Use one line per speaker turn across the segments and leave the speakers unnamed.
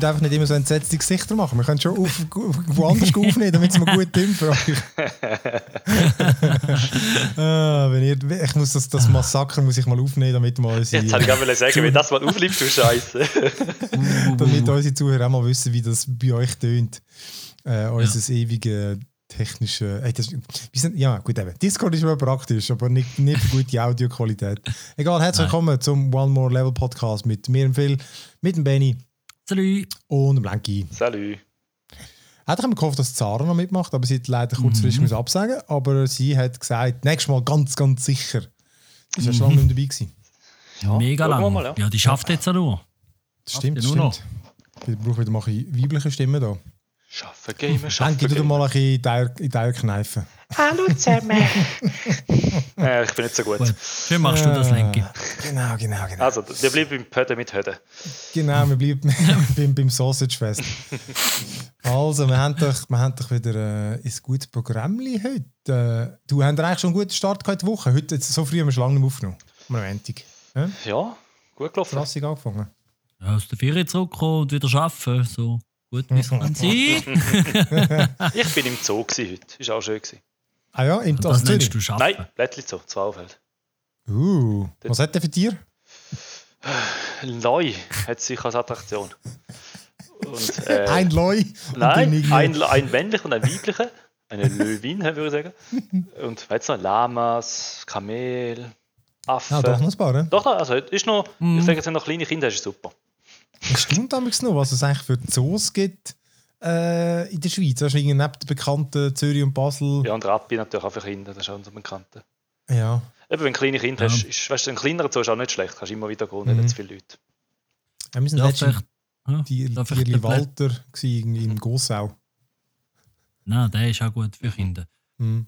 Müsst einfach nicht immer so entsetzte Gesichter machen. Wir können schon auf, woanders aufnehmen, damit es mal gut timmt für euch. ah, wenn ihr, ich muss das, das Massaker muss ich mal aufnehmen, damit mal
unsere... Jetzt habe ich gerade sagen, wenn das mal aufliegt, du Scheiße.
damit unsere Zuhörer auch mal wissen, wie das bei euch tönt. Äh, unser ja. ewige technische. Äh, das, sind, ja, gut, eben. Discord ist immer praktisch, aber nicht, nicht für gute Audioqualität. Egal, herzlich willkommen zum One More Level Podcast mit mir und Phil, mit dem Benny.
Salut.
Und dem Blanky.
Salut.
Hätte ich gehofft, dass Zara noch mitmacht, aber sie hat leider kurzfristig mhm. absagen Aber sie hat gesagt, nächstes Mal ganz, ganz sicher. Sie war schon lange nicht dabei. Gewesen.
Ja, Mega lang. Mal, ja. ja. die schafft jetzt auch nur.
Das stimmt, das stimmt. Wir brauchen wieder mal eine weibliche Stimme da.
Schaffen, gamen, schaffen.
Dann gib mal ein bisschen in die kneifen.
Hallo zusammen.
äh, ich bin nicht so gut. gut.
Schön machst du das, Lenki.
Genau, genau, genau.
Also, wir bleiben beim Pöden mit Höden.
Genau, wir bleiben beim, beim Sausage-Fest. also, wir haben doch, wir haben doch wieder äh, ein gutes Programm heute. Äh, du hast eigentlich schon einen guten Start gehabt Woche. Heute, jetzt, so früh haben wir schon lange nicht aufgenommen. Montag.
Ja? ja, gut gelaufen.
Klassik angefangen.
Ja, aus der Ferien zurückkommen und wieder arbeiten. So. Gut, kann sein.
ich bin im Zoo heute. Ist auch schön. Gewesen.
Ah ja, in
das nennst du Schaffen?
Nein, Blättli Zoo, Zwaufeld.
Uh, was hat der für Tier?
Loi hat sich als Attraktion.
Und, äh, ein Loi?
Nein, ein, ein männlicher und ein weiblicher. Eine Löwin, würde ich sagen. Und weißt du noch, Lamas, Kamel, Affen.
Ja, doch noch ein paar, ne?
Doch, also ist noch, mm. ich sage jetzt noch kleine Kinder, das ist super.
Es stimmt damals noch, was es eigentlich für Zoos gibt äh, in der Schweiz. Weißt du, neben den bekannten Zürich und Basel.
Ja, und Rappi natürlich auch für Kinder, das ist auch unser Bekannter.
Ja.
Eben, wenn du kleine Kinder ja. hast, ist, weißt du, ein kleinerer Zoo ist auch nicht schlecht, kannst immer wieder gehen, mhm. nicht zu viele Leute.
Ja, wir sind letztens ja, die, die Walter in Gossau.
Nein, der ist auch gut für Kinder. Mhm.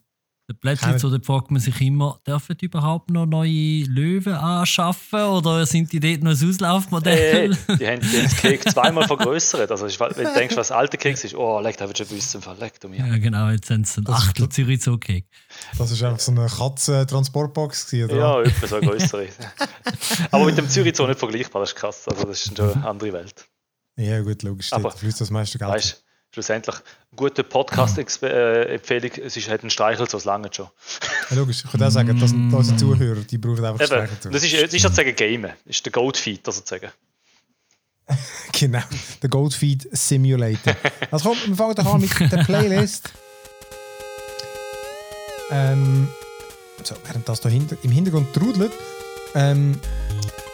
Plötzlich so, da fragt man sich immer, dürfen die überhaupt noch neue Löwen anschaffen oder sind die dort noch ein Auslaufmodell?
Äh, die haben den Keks zweimal vergrößert. Also wenn du denkst, was alte Keks ist, oh, leck, da wird schon wissen, leck du mir.
Ja, genau, jetzt sind es ein Achtel Zürich Zoo Cake.
Das war einfach so eine Katzen-Transportbox, oder?
Ja, etwa so eine größere. Aber mit dem Zürich Zoo nicht vergleichbar, das ist krass. Also das ist schon eine andere Welt.
Ja, gut, logisch. Aber, fließt das meiste Geld. Weißt,
schlussendlich eine gute Podcast-Empfehlung, es ist halt ein Streichel, so lange schon.
Ja, logisch, ich würde auch sagen, dass unsere Zuhörer, die brauchen einfach
Eben, Streichel. Das ist, das ist sozusagen Game, das ist der Goldfeed sozusagen.
genau, der Goldfeed Simulator. Also komm, wir fangen doch an mit der Playlist. Ähm, so, während das da hinter, im Hintergrund trudelt, ähm,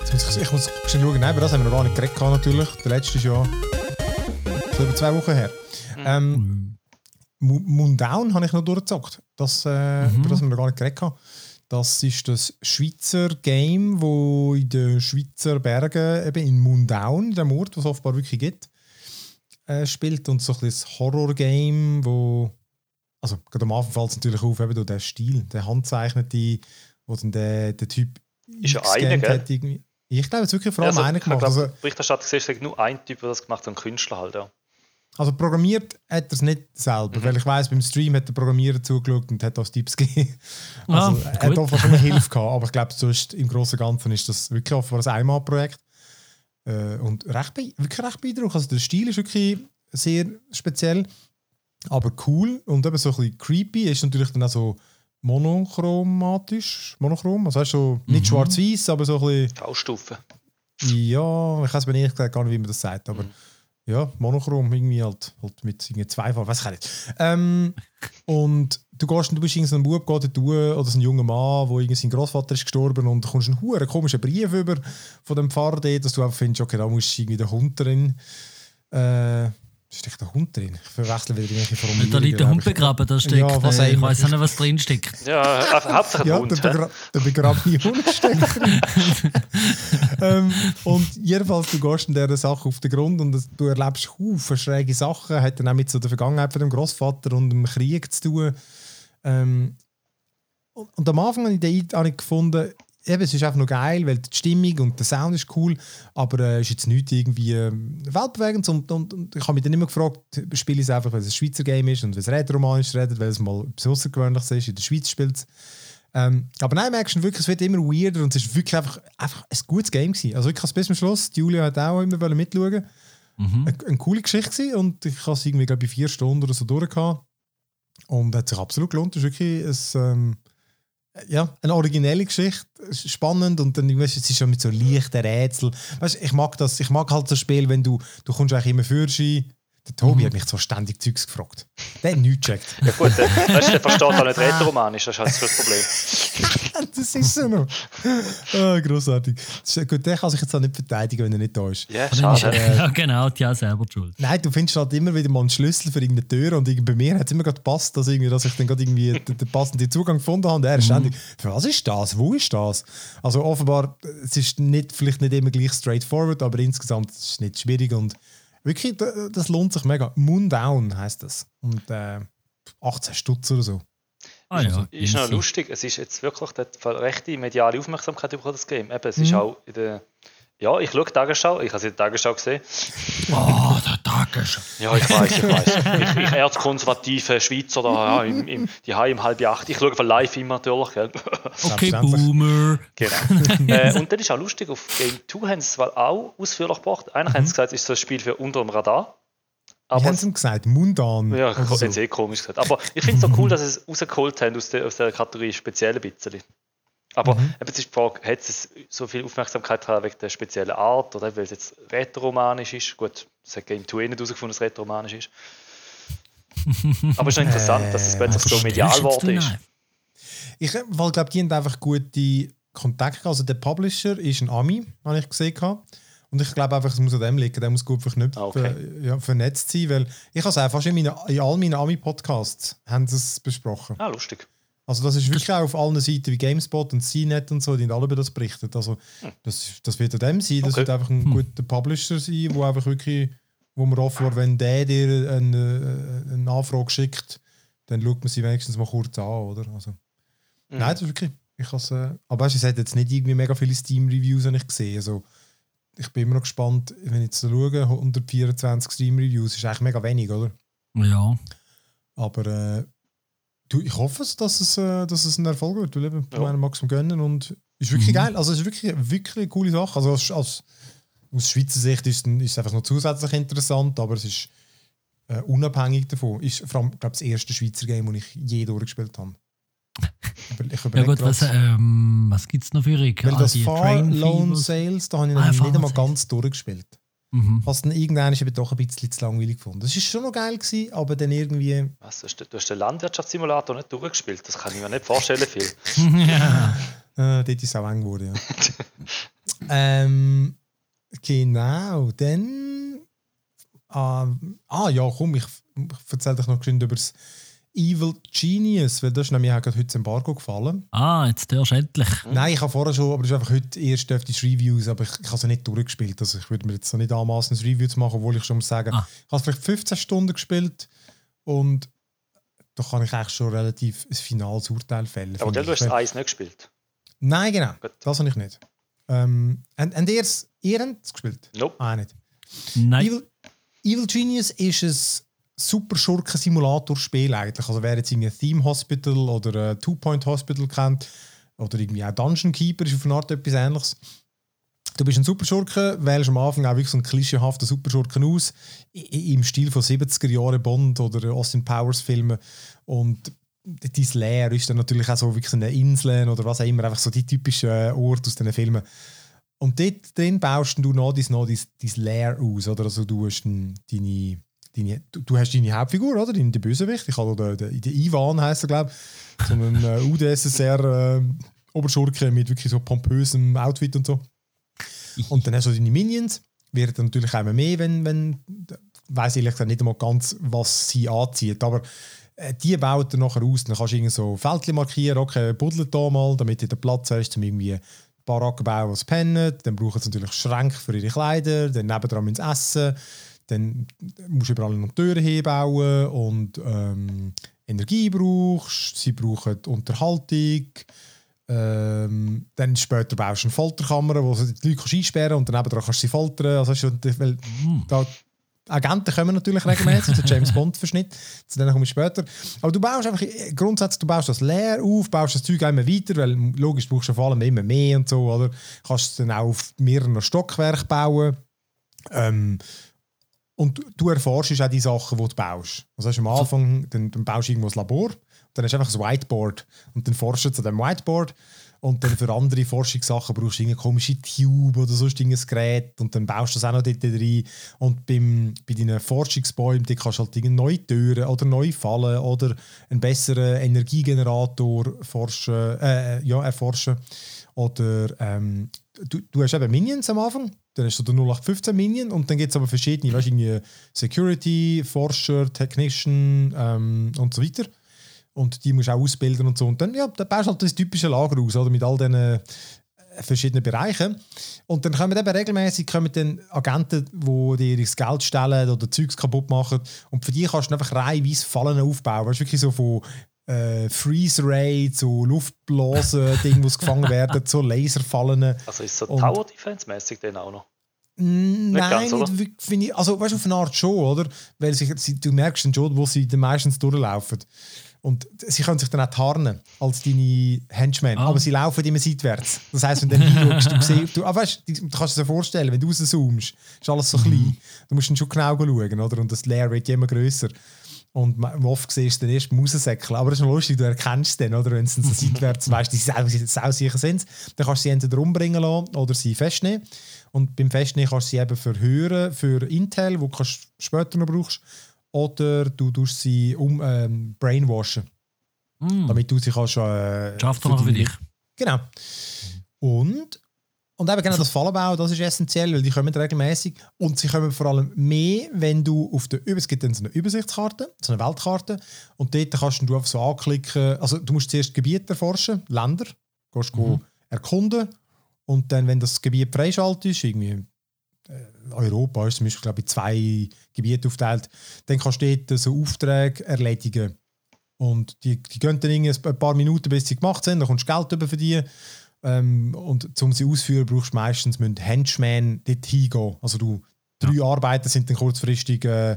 ich, muss schon schauen, nein, aber das haben wir noch gar nicht geredet natürlich. Der letzte ist über zwei Wochen her. Ähm, Mundown habe ich noch durchgezockt. Das, äh, mhm. Über das haben wir gar nicht geredet. Das ist das Schweizer Game, wo in den Schweizer Bergen, eben in Mundown, dem Ort, was es offenbar wirklich gibt, äh, spielt. Und so ein Horror-Game, wo. Also, gerade am Anfang fällt es natürlich auf, eben der Stil, der handzeichnete, wo dann der, der Typ.
Ist ja einer, gell?
Ich glaube, es ist wirklich vor allem ja, also, einer gemacht.
Ich glaube, also, Berichterstatter gesehen, nur ein Typ, der das gemacht hat, ein Künstler halt, ja.
Also programmiert hat er es nicht selber, mhm. weil ich weiß, beim Stream hat der Programmierer zugeschaut und hat auch Tipps gegeben. Ah, also ah, er hat offenbar schon eine Hilfe gehabt, aber ich glaube, sonst im Großen und Ganzen ist das wirklich offenbar ein Einmalprojekt. Äh, und recht, wirklich recht beeindruckend. Also der Stil ist wirklich sehr speziell, aber cool und eben so ein bisschen creepy. Ist natürlich dann auch so monochromatisch, monochrom, also weißt, so nicht mhm. schwarz-weiß, aber so ein bisschen...
Graustufe.
Ja, ich weiß mir ehrlich gesagt gar nicht, wie man das sagt, aber... Mhm ja, monochrom, irgendwie halt, halt mit zwei Farben, weiß ich nicht. Ähm, und du gehst, du bist irgendwie so ein Bub, geht dort oder ein junger Mann, wo irgendwie sein Großvater ist gestorben und du kommst einen hohen komischen Brief über von dem Pfarrer, dass du einfach findest, okay, da musst du irgendwie den Hund drin. Äh, Steckt der Hund drin? Ich verwechsel wieder irgendwelche Formulierungen.
Da liegt der Hund begraben, da steckt. Ja, was äh, ich weiß nicht, was drin steckt.
Ja, hauptsächlich ja, Hund.
Der, begra der begrabene Hund steckt drin. ähm, und jedenfalls, du gehst in dieser Sache auf den Grund und du erlebst Haufen schräge Sachen. Hat dann auch mit so der Vergangenheit von dem Großvater und dem Krieg zu tun. Ähm, und, und am Anfang habe ich, habe ich gefunden, eben, es ist einfach nur geil, weil die Stimmung und der Sound ist cool, aber es äh, ist jetzt nicht irgendwie äh, weltbewegend. Und, und, und, ich habe mich dann immer gefragt, spiele ich es einfach, weil es ein Schweizer Game ist und weil es rätoromanisch redet, weil es mal etwas Außergewöhnliches ist, in der Schweiz spielt es. Ähm, aber nein, merkst du wirklich, es wird immer weirder und es ist wirklich einfach, einfach ein gutes Game gewesen. Also wirklich bis zum Schluss, Julia hat auch immer mitschauen mhm. eine, eine, coole Geschichte gewesen und ich habe es irgendwie, glaube ich, vier Stunden oder so durchgehabt. Und hat sich absolut gelohnt. Das ist wirklich ein, ähm, ja, eine originelle Geschichte, spannend und dann weißt, es ist schon mit so leichten Rätseln. Weißt, ich mag das, ich mag halt das Spiel, wenn du, du kommst eigentlich immer für der Tobi mhm. hat mich so ständig Zeugs gefragt. Der hat nichts gecheckt.
Ja gut, der, weißt, der versteht auch nicht Rätoromanisch, das ist halt das Problem.
das ist so noch. Oh, grossartig. gut, der kann sich jetzt auch nicht verteidigen, wenn er nicht da ist.
Ja, schade. Äh, ja, genau, die haben selber die Schuld.
Nein, du findest halt immer wieder mal einen Schlüssel für irgendeine Tür und bei mir hat es immer gerade gepasst, dass, irgendwie, dass ich dann gerade irgendwie den, passenden Zugang gefunden habe und er ist mhm. ständig, für was ist das? Wo ist das? Also offenbar, es ist nicht, vielleicht nicht immer gleich straightforward, aber insgesamt ist es nicht schwierig und Wirklich, das lohnt sich mega. Moondown heißt das. Und äh, 18 Stutz oder so.
Ah, ja. Ist noch lustig, es ist jetzt wirklich eine rechte mediale Aufmerksamkeit über das Game. Eben, es mhm. ist auch in der ja, ich schaue Tagesschau. Ich habe sie in der Tagesschau gesehen.
Oh, der Tagesschau.
Ja, ich weiß, ich weiß. Ich, ich erzkonservative Schweizer, da, ja, im, im, die haben um halb acht. Ich schaue von live immer natürlich. Gell?
Okay, Boomer.
Genau. äh, und dann ist auch lustig, auf Game 2 haben sie es auch ausführlich gebracht. Einer mhm. haben sie gesagt, es ist so ein Spiel für unter dem Radar.
Aber, Wie haben sie gesagt? Mundan?
Ja, ich so. eh komisch gesagt. Aber ich finde es so cool, dass sie es rausgeholt haben aus der, aus der Kategorie speziell ein bisschen. Aber mhm. eben, ist die Frage, hat es so viel Aufmerksamkeit gehabt wegen der speziellen Art oder weil es jetzt rätoromanisch ist? Gut, das hat Game 2 eh nicht herausgefunden, dass es rätoromanisch ist. Aber es ist interessant, dass es äh, plötzlich so medial geworden ist.
Ich weil, glaube, die haben einfach gute Kontakte. Also der Publisher ist ein Ami, habe ich gesehen. Und ich glaube einfach, es muss an dem liegen, der muss gut verknüpft, ah, okay. ja, vernetzt sein, weil ich habe es auch fast in, meine, in all meinen Ami-Podcasts haben sie es besprochen.
Ah, lustig.
Also das ist wirklich auch auf allen Seiten wie GameSpot und CNET und so, die alle über das berichtet. Also das, das wird an dem sein, das okay. wird einfach ein hm. guter Publisher sein, wo einfach wirklich, wo man offen war, wenn der dir eine, eine Anfrage schickt, dann schaut man sie wenigstens mal kurz an, oder? Also, mhm. Nein, das ist wirklich, ich äh, aber weißt, es hat jetzt nicht irgendwie mega viele Steam-Reviews gesehen, also ich bin immer noch gespannt, wenn ich jetzt so schaue, 124 Steam-Reviews ist eigentlich mega wenig, oder?
Ja.
Aber äh, Du, ich hoffe es, dass es, äh, dass es ein Erfolg wird. Du eben, ja. meinen Max gönnen und ist wirklich mhm. geil. Also es ist wirklich, wirklich eine coole Sache. Also als, als, aus Schweizer Sicht ist, ist es einfach noch zusätzlich interessant, aber es ist äh, unabhängig davon. Ist vor allem, glaube das erste Schweizer Game, das ich je durchgespielt habe.
Ich ja gut, was, ähm, was gibt es noch für Rick?
Weil ah, das Far Lone Sales, da habe ich ah, nicht einmal ganz durchgespielt. Mhm. Was dann irgendwann ist eben doch ein bisschen zu langweilig gefunden. Das war schon noch geil, gewesen, aber dann irgendwie.
Was, du hast den Landwirtschaftssimulator nicht durchgespielt? Das kann ich mir nicht vorstellen, viel.
ja.
Äh, dort ist es auch eng geworden, ja. ähm, genau, dann. Ah, ah, ja, komm, ich, ich erzähle dich noch über das Evil Genius, weil das ist nämlich auch heute das Embargo gefallen.
Ah, jetzt hörst du endlich.
Nein, ich habe vorher schon, aber es ist einfach heute erst die Reviews, aber ich, ich habe es nicht durchgespielt. Also ich würde mir jetzt noch nicht anmaßen, ein Review zu machen, obwohl ich schon muss sagen, ah. ich habe vielleicht 15 Stunden gespielt und da kann ich eigentlich schon relativ ein finales Urteil fällen.
Aber du hast das Eis nicht gespielt?
Nein, genau. Gut. Das habe ich nicht. Ähm, und ihr es gespielt?
Nope.
Ah, nicht.
Nein.
Evil, Evil Genius ist ein super Schurken-Simulator-Spiel eigentlich. Also wer jetzt irgendwie Theme Hospital oder äh, Two Point Hospital kennt oder irgendwie auch Dungeon Keeper ist auf eine Art etwas ähnliches. Du bist ein Superschurke, wählst am Anfang auch wirklich so einen klischeehaften Superschurken aus, im Stil von 70er Jahre Bond oder Austin Powers Filmen und dein Lair ist dann natürlich auch so wirklich eine Insel oder was auch immer, einfach so die typischen äh, Orte aus diesen Filmen. Und dort drin baust du noch dein, noch dein, dein Lair aus, oder? Also du hast deine deine, du, du, hast deine Hauptfigur, oder? Deine, der Bösewicht. Ich habe den, den, den Ivan heißt er, glaube ich. So ein äh, UdSSR äh, Oberschurke mit wirklich so pompösem Outfit und so. Und dann hast du deine Minions. Wird natürlich auch mehr, wenn, wenn weiß ich ehrlich nicht einmal ganz, was sie anzieht. Aber äh, die baut er nachher aus. Dann kannst du irgendwie so Fältchen markieren, okay, buddelt da mal, damit du den Platz hast, um irgendwie Baracken bauen, was pennen. Dann brauchen sie natürlich Schränke für ihre Kleider, dann nebendran sie essen dann musst du überall noch Türen hinbauen und ähm, Energie brauchst, sie brauchen Unterhaltung. Ähm, dann später baust du eine Folterkammer, wo du die Leute einsperren kannst und dann kannst du sie foltern. Also, weil, mm. da, Agenten kommen natürlich regelmäßig, der James Bond-Verschnitt, zu denen komme ich später. Aber du baust einfach, grundsätzlich, du baust das leer auf, baust das Zeug immer weiter, weil logisch brauchst du vor allem immer mehr und so, oder? Kannst du dann auch auf mehreren Stockwerken bauen. Ähm, und du erforschst auch die Sachen, die du baust. Also hast am Anfang, dann, dann baust du irgendwo ein Labor, dann hast du einfach ein Whiteboard und dann forschst du zu dem Whiteboard und dann für andere Forschungssachen brauchst du eine komische Tube oder sonst ein Gerät und dann baust du das auch noch dort rein. Und beim, bei deinen Forschungsbäumen kannst du halt neue Türen oder neue Fallen oder einen besseren Energiegenerator forschen, äh, ja, erforschen. Oder ähm, du, du hast eben Minions am Anfang, dann hast du den 0815 Minion und dann gibt es aber verschiedene, weißt du, Security, Forscher, Technician ähm, und so weiter und die musst du auch ausbilden und so. Und dann, ja, dann baust du halt das typische Lager aus, oder? Mit all diesen äh, verschiedenen Bereichen. Und dann kommen eben regelmäßig kommen dann Agenten, die dir das Geld stellen oder Zeugs kaputt machen. Und für die kannst du einfach reihenweise Fallen aufbauen. Weißt du, wirklich so von äh, Freeze Ray zu Luftblasen, Dinge, die gefangen werden, zu Laserfallen.
Also ist so Tower Defense mäßig dann auch noch?
Nein, ganz, finde ich, also weißt du, auf eine Art schon, oder? Weil sich, du merkst dann schon, wo sie meistens durchlaufen. Und sie können sich dann auch tarnen als deine Henchmen. Ah. Aber sie laufen immer seitwärts. Das heisst, wenn du dann hinschaust, du siehst, du, ah, weißt, du, du kannst dir vorstellen, wenn du rauszoomst, ist alles so mhm. klein. Du musst dann schon genau schauen, oder? Und das Layer wird immer grösser. Und oft siehst du dann erst Mausensäckel. Aber das ist noch lustig, du erkennst es dann, oder? Wenn sie so seitwärts, weißt, die sau sicher sind, dann kannst du sie entweder umbringen lassen oder sie festnehmen. Und beim Festnehmen kannst du sie eben verhören für Intel, wo du später noch brauchst oder du tust sie um ähm, brainwashen. Mm. Damit du sie kannst. Äh,
Schafft noch für dich.
Genau. Und, und eben genau das Fallenbau, das ist essentiell, weil die kommen regelmäßig und sie kommen vor allem mehr, wenn du auf der es gibt dann so eine Übersichtskarte, so eine Weltkarte und dort kannst du einfach so anklicken, also du musst zuerst Gebiete erforschen, Länder, gehst mhm. erkunden und dann, wenn das Gebiet freischaltet irgendwie äh, Europa ist zum Beispiel, glaube ich, zwei Gebiete aufteilt, dann kannst du dort so Aufträge erledigen. Und die, die gehen dann ein paar Minuten, bis sie gemacht sind, dann kommst du Geld über für die. Ähm, und um sie auszuführen, brauchst du meistens müssen Henchmen dort hingehen. Also du, drei ja. Arbeiter sind dann kurzfristig, äh,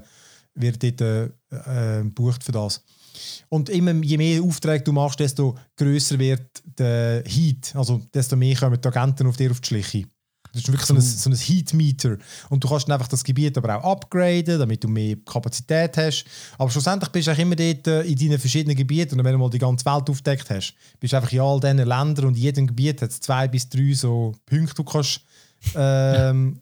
wird dort äh, äh, bucht für das. Und immer, je mehr Aufträge du machst, desto größer wird der Heat. Also desto mehr kommen die Agenten auf dir auf die Schliche. Das ist wirklich so ein, so ein Heatmeter. Und du kannst dann einfach das Gebiet aber auch upgraden, damit du mehr Kapazität hast. Aber schlussendlich bist du auch immer dort äh, in deinen verschiedenen Gebieten. Und wenn du mal die ganze Welt aufdeckt hast, bist du einfach in all diesen Ländern und in jedem Gebiet hat es zwei bis drei so Punkte, du kannst. Ähm,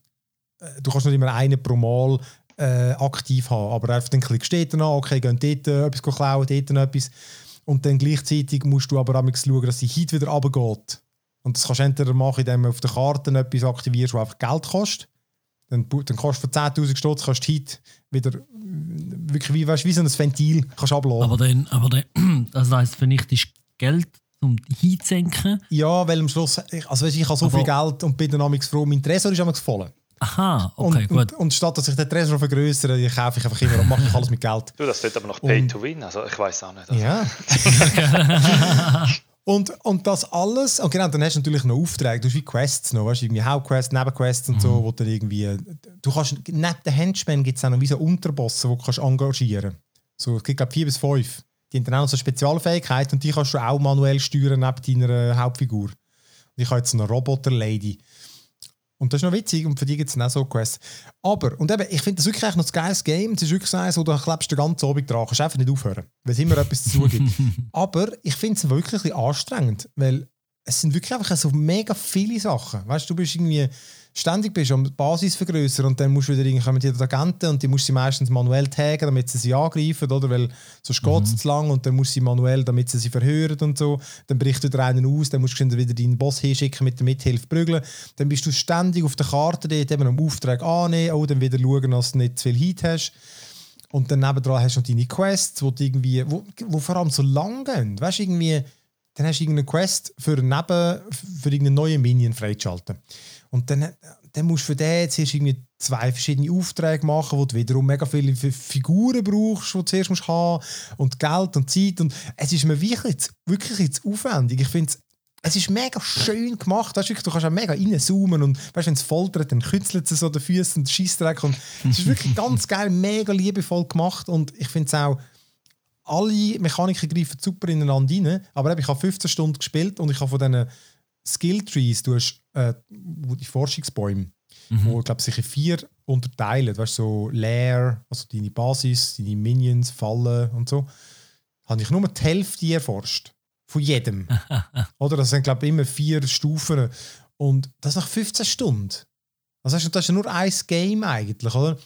äh, du kannst nicht immer einen pro Mal äh, aktiv haben. Aber einfach dann klickst du dort an, okay, gehen dort äh, etwas klauen, dort etwas. Und dann gleichzeitig musst du aber auch schauen, dass die Heat wieder runtergeht. Und das kannst du entweder machen, indem du auf der Karte etwas aktivierst, das einfach Geld kostet. Dann, dann kostet für 10.000 Stutz kannst du heute wieder wirklich wie, weißt, wie so ein Ventil kannst abladen.
Aber dann, aber dann das heisst, vernichtest Geld um die zu senken?
Ja, weil am Schluss, also weißt, ich habe so aber, viel Geld und bin dann amigs froh, mein Tresor ist amigs voll.
Aha, okay,
und,
gut.
Und, und, statt dass ich den Tresor vergrößere, kaufe ich einfach immer und mache ich alles mit Geld.
Du, das wird aber noch Pay und, to Win, also ich weiß auch nicht. Also.
Ja. Und, und das alles, und genau, dann hast du natürlich noch Aufträge, du hast wie Quests noch, weißt du, irgendwie Hauptquests, Nebenquests und mhm. so, wo du irgendwie, du kannst, neben den Henchmen gibt es auch noch wie so Unterbosse, die du kannst engagieren So, es gibt glaube vier bis fünf. Die haben dann auch noch so Spezialfähigkeiten und die kannst du auch manuell steuern neben deiner Hauptfigur. Und ich habe jetzt eine Roboter-Lady. Und das ist noch witzig und für die gibt es auch so Quests. Aber, und eben, ich finde das wirklich noch ein geiles Game. Es ist wirklich so wo du klebst den ganzen Abend dran. Kannst einfach nicht aufhören, weil es immer etwas zu tun gibt. Aber ich finde es wirklich anstrengend, weil es sind wirklich einfach so mega viele Sachen. Weißt du, du bist irgendwie ständig bist um die Basis vergrößern und dann musst du wieder irgendwie die Agenten und die musst du meistens manuell taggen, damit sie sie angreifen, oder? Weil sonst geht es mhm. zu lang und dann musst du sie manuell, damit sie sie verhören und so. Dann bricht wieder einen aus, dann musst du wieder deinen Boss hinschicken mit der Mithilfe prügeln. Dann bist du ständig auf der Karte dort, eben am Auftrag annehmen, auch dann wieder schauen, dass du nicht zu viel Heat hast. Und dann nebendran hast du noch deine Quests, wo, irgendwie, wo, wo vor allem so lang gehen. Weißt du, irgendwie, dann hast du irgendeine Quest für, neben, für irgendeinen neuen Minion freizuschalten. Und dann, dann musst du für den jetzt irgendwie zwei verschiedene Aufträge machen, wo du wiederum mega viele Figuren brauchst, die du zuerst musst haben und Geld und Zeit. Und es ist mir wirklich jetzt, wirklich jetzt aufwendig. Ich finde es ist mega schön gemacht. Weißt, du, du kannst auch mega reinzoomen und weißt, wenn es foltert, dann kützelt es so den Füßen und Scheißdreck. Und es ist wirklich ganz geil, mega liebevoll gemacht. Und ich finde es auch, alle Mechaniken greifen super ineinander rein. Aber ich habe 15 Stunden gespielt und ich habe von diesen Skill Trees, du hast äh, die Forschungsbäume, mhm. wo, glaube sich in vier unterteilen. Weißt so Lair, also deine Basis, deine Minions, Fallen und so. Habe ich nur die Hälfte erforscht. Von jedem. Oder? Das sind, glaube ich, immer vier Stufen. Und das nach 15 Stunden. Also das ist ja nur ein Game eigentlich, oder?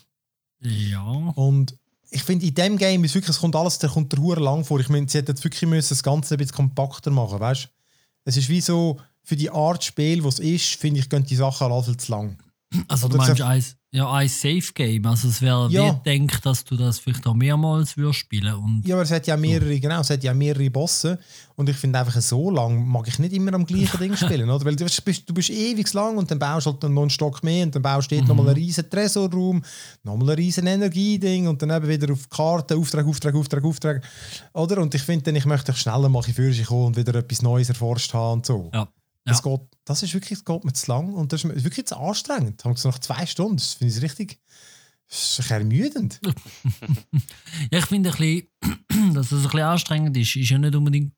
Ja.
Und ich finde, in dem Game ist wirklich, es kommt alles, der kommt der Hure lang vor. Ich meine, sie hätten wirklich müssen das Ganze ein bisschen kompakter machen, weißt? Es ist wie so, für die Art Spiel, was es ist, finde ich, gehen die Sachen alle zu lang.
Also du meinst ein, ja, ein Safe-Game, also es wäre ja. denkt, dass du das vielleicht auch mehrmals würdest spielen und
Ja, aber es hat ja mehrere, so. genau, es hat ja mehrere Bosse und ich finde einfach so lang mag ich nicht immer am gleichen Ding spielen, oder? Weil du bist, du bist ewig lang und dann baust du halt noch einen Stock mehr und dann baust du mhm. nochmal einen riesen Tresorraum, nochmal einen riesen Energieding und dann eben wieder auf die Karte, Auftrag, Auftrag, Auftrag, Auftrag, oder? Und ich finde dann, ich möchte schneller mal für sich kommen und wieder etwas Neues erforscht haben und so.
Ja.
Das, geht, das ist wirklich, das geht mir zu lang und das ist wirklich zu anstrengend. So nach zwei Stunden, das finde ich richtig das ist ermüdend.
ja, ich finde, ein bisschen, dass es ein bisschen anstrengend ist, ist ja nicht unbedingt,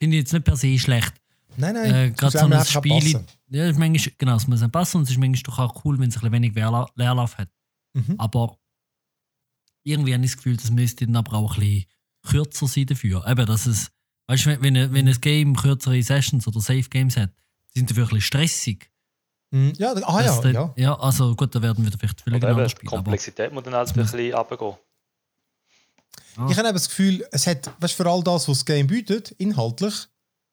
finde ich jetzt nicht per se schlecht.
Nein, nein.
Äh, Gerade so ein Spiel. Ja, ist manchmal, genau, es muss dann passen und es ist manchmal doch auch cool, wenn es ein bisschen wenig Leerlauf hat. Mhm. Aber irgendwie habe ich das Gefühl, das müsste dann aber auch ein bisschen kürzer sein dafür. Eben, dass es Weißt du, wenn, wenn ein Game kürzere Sessions oder Safe Games hat, sind die wirklich stressig.
Mm, ja, ah, ja,
dann,
ja.
Ja, also gut, da werden wir vielleicht
vielleicht genau spielen. Die Komplexität muss dann halt ein bisschen runtergehen.
Ah. Ich habe das Gefühl, es hat, weißt, für all das, was das Game bietet, inhaltlich,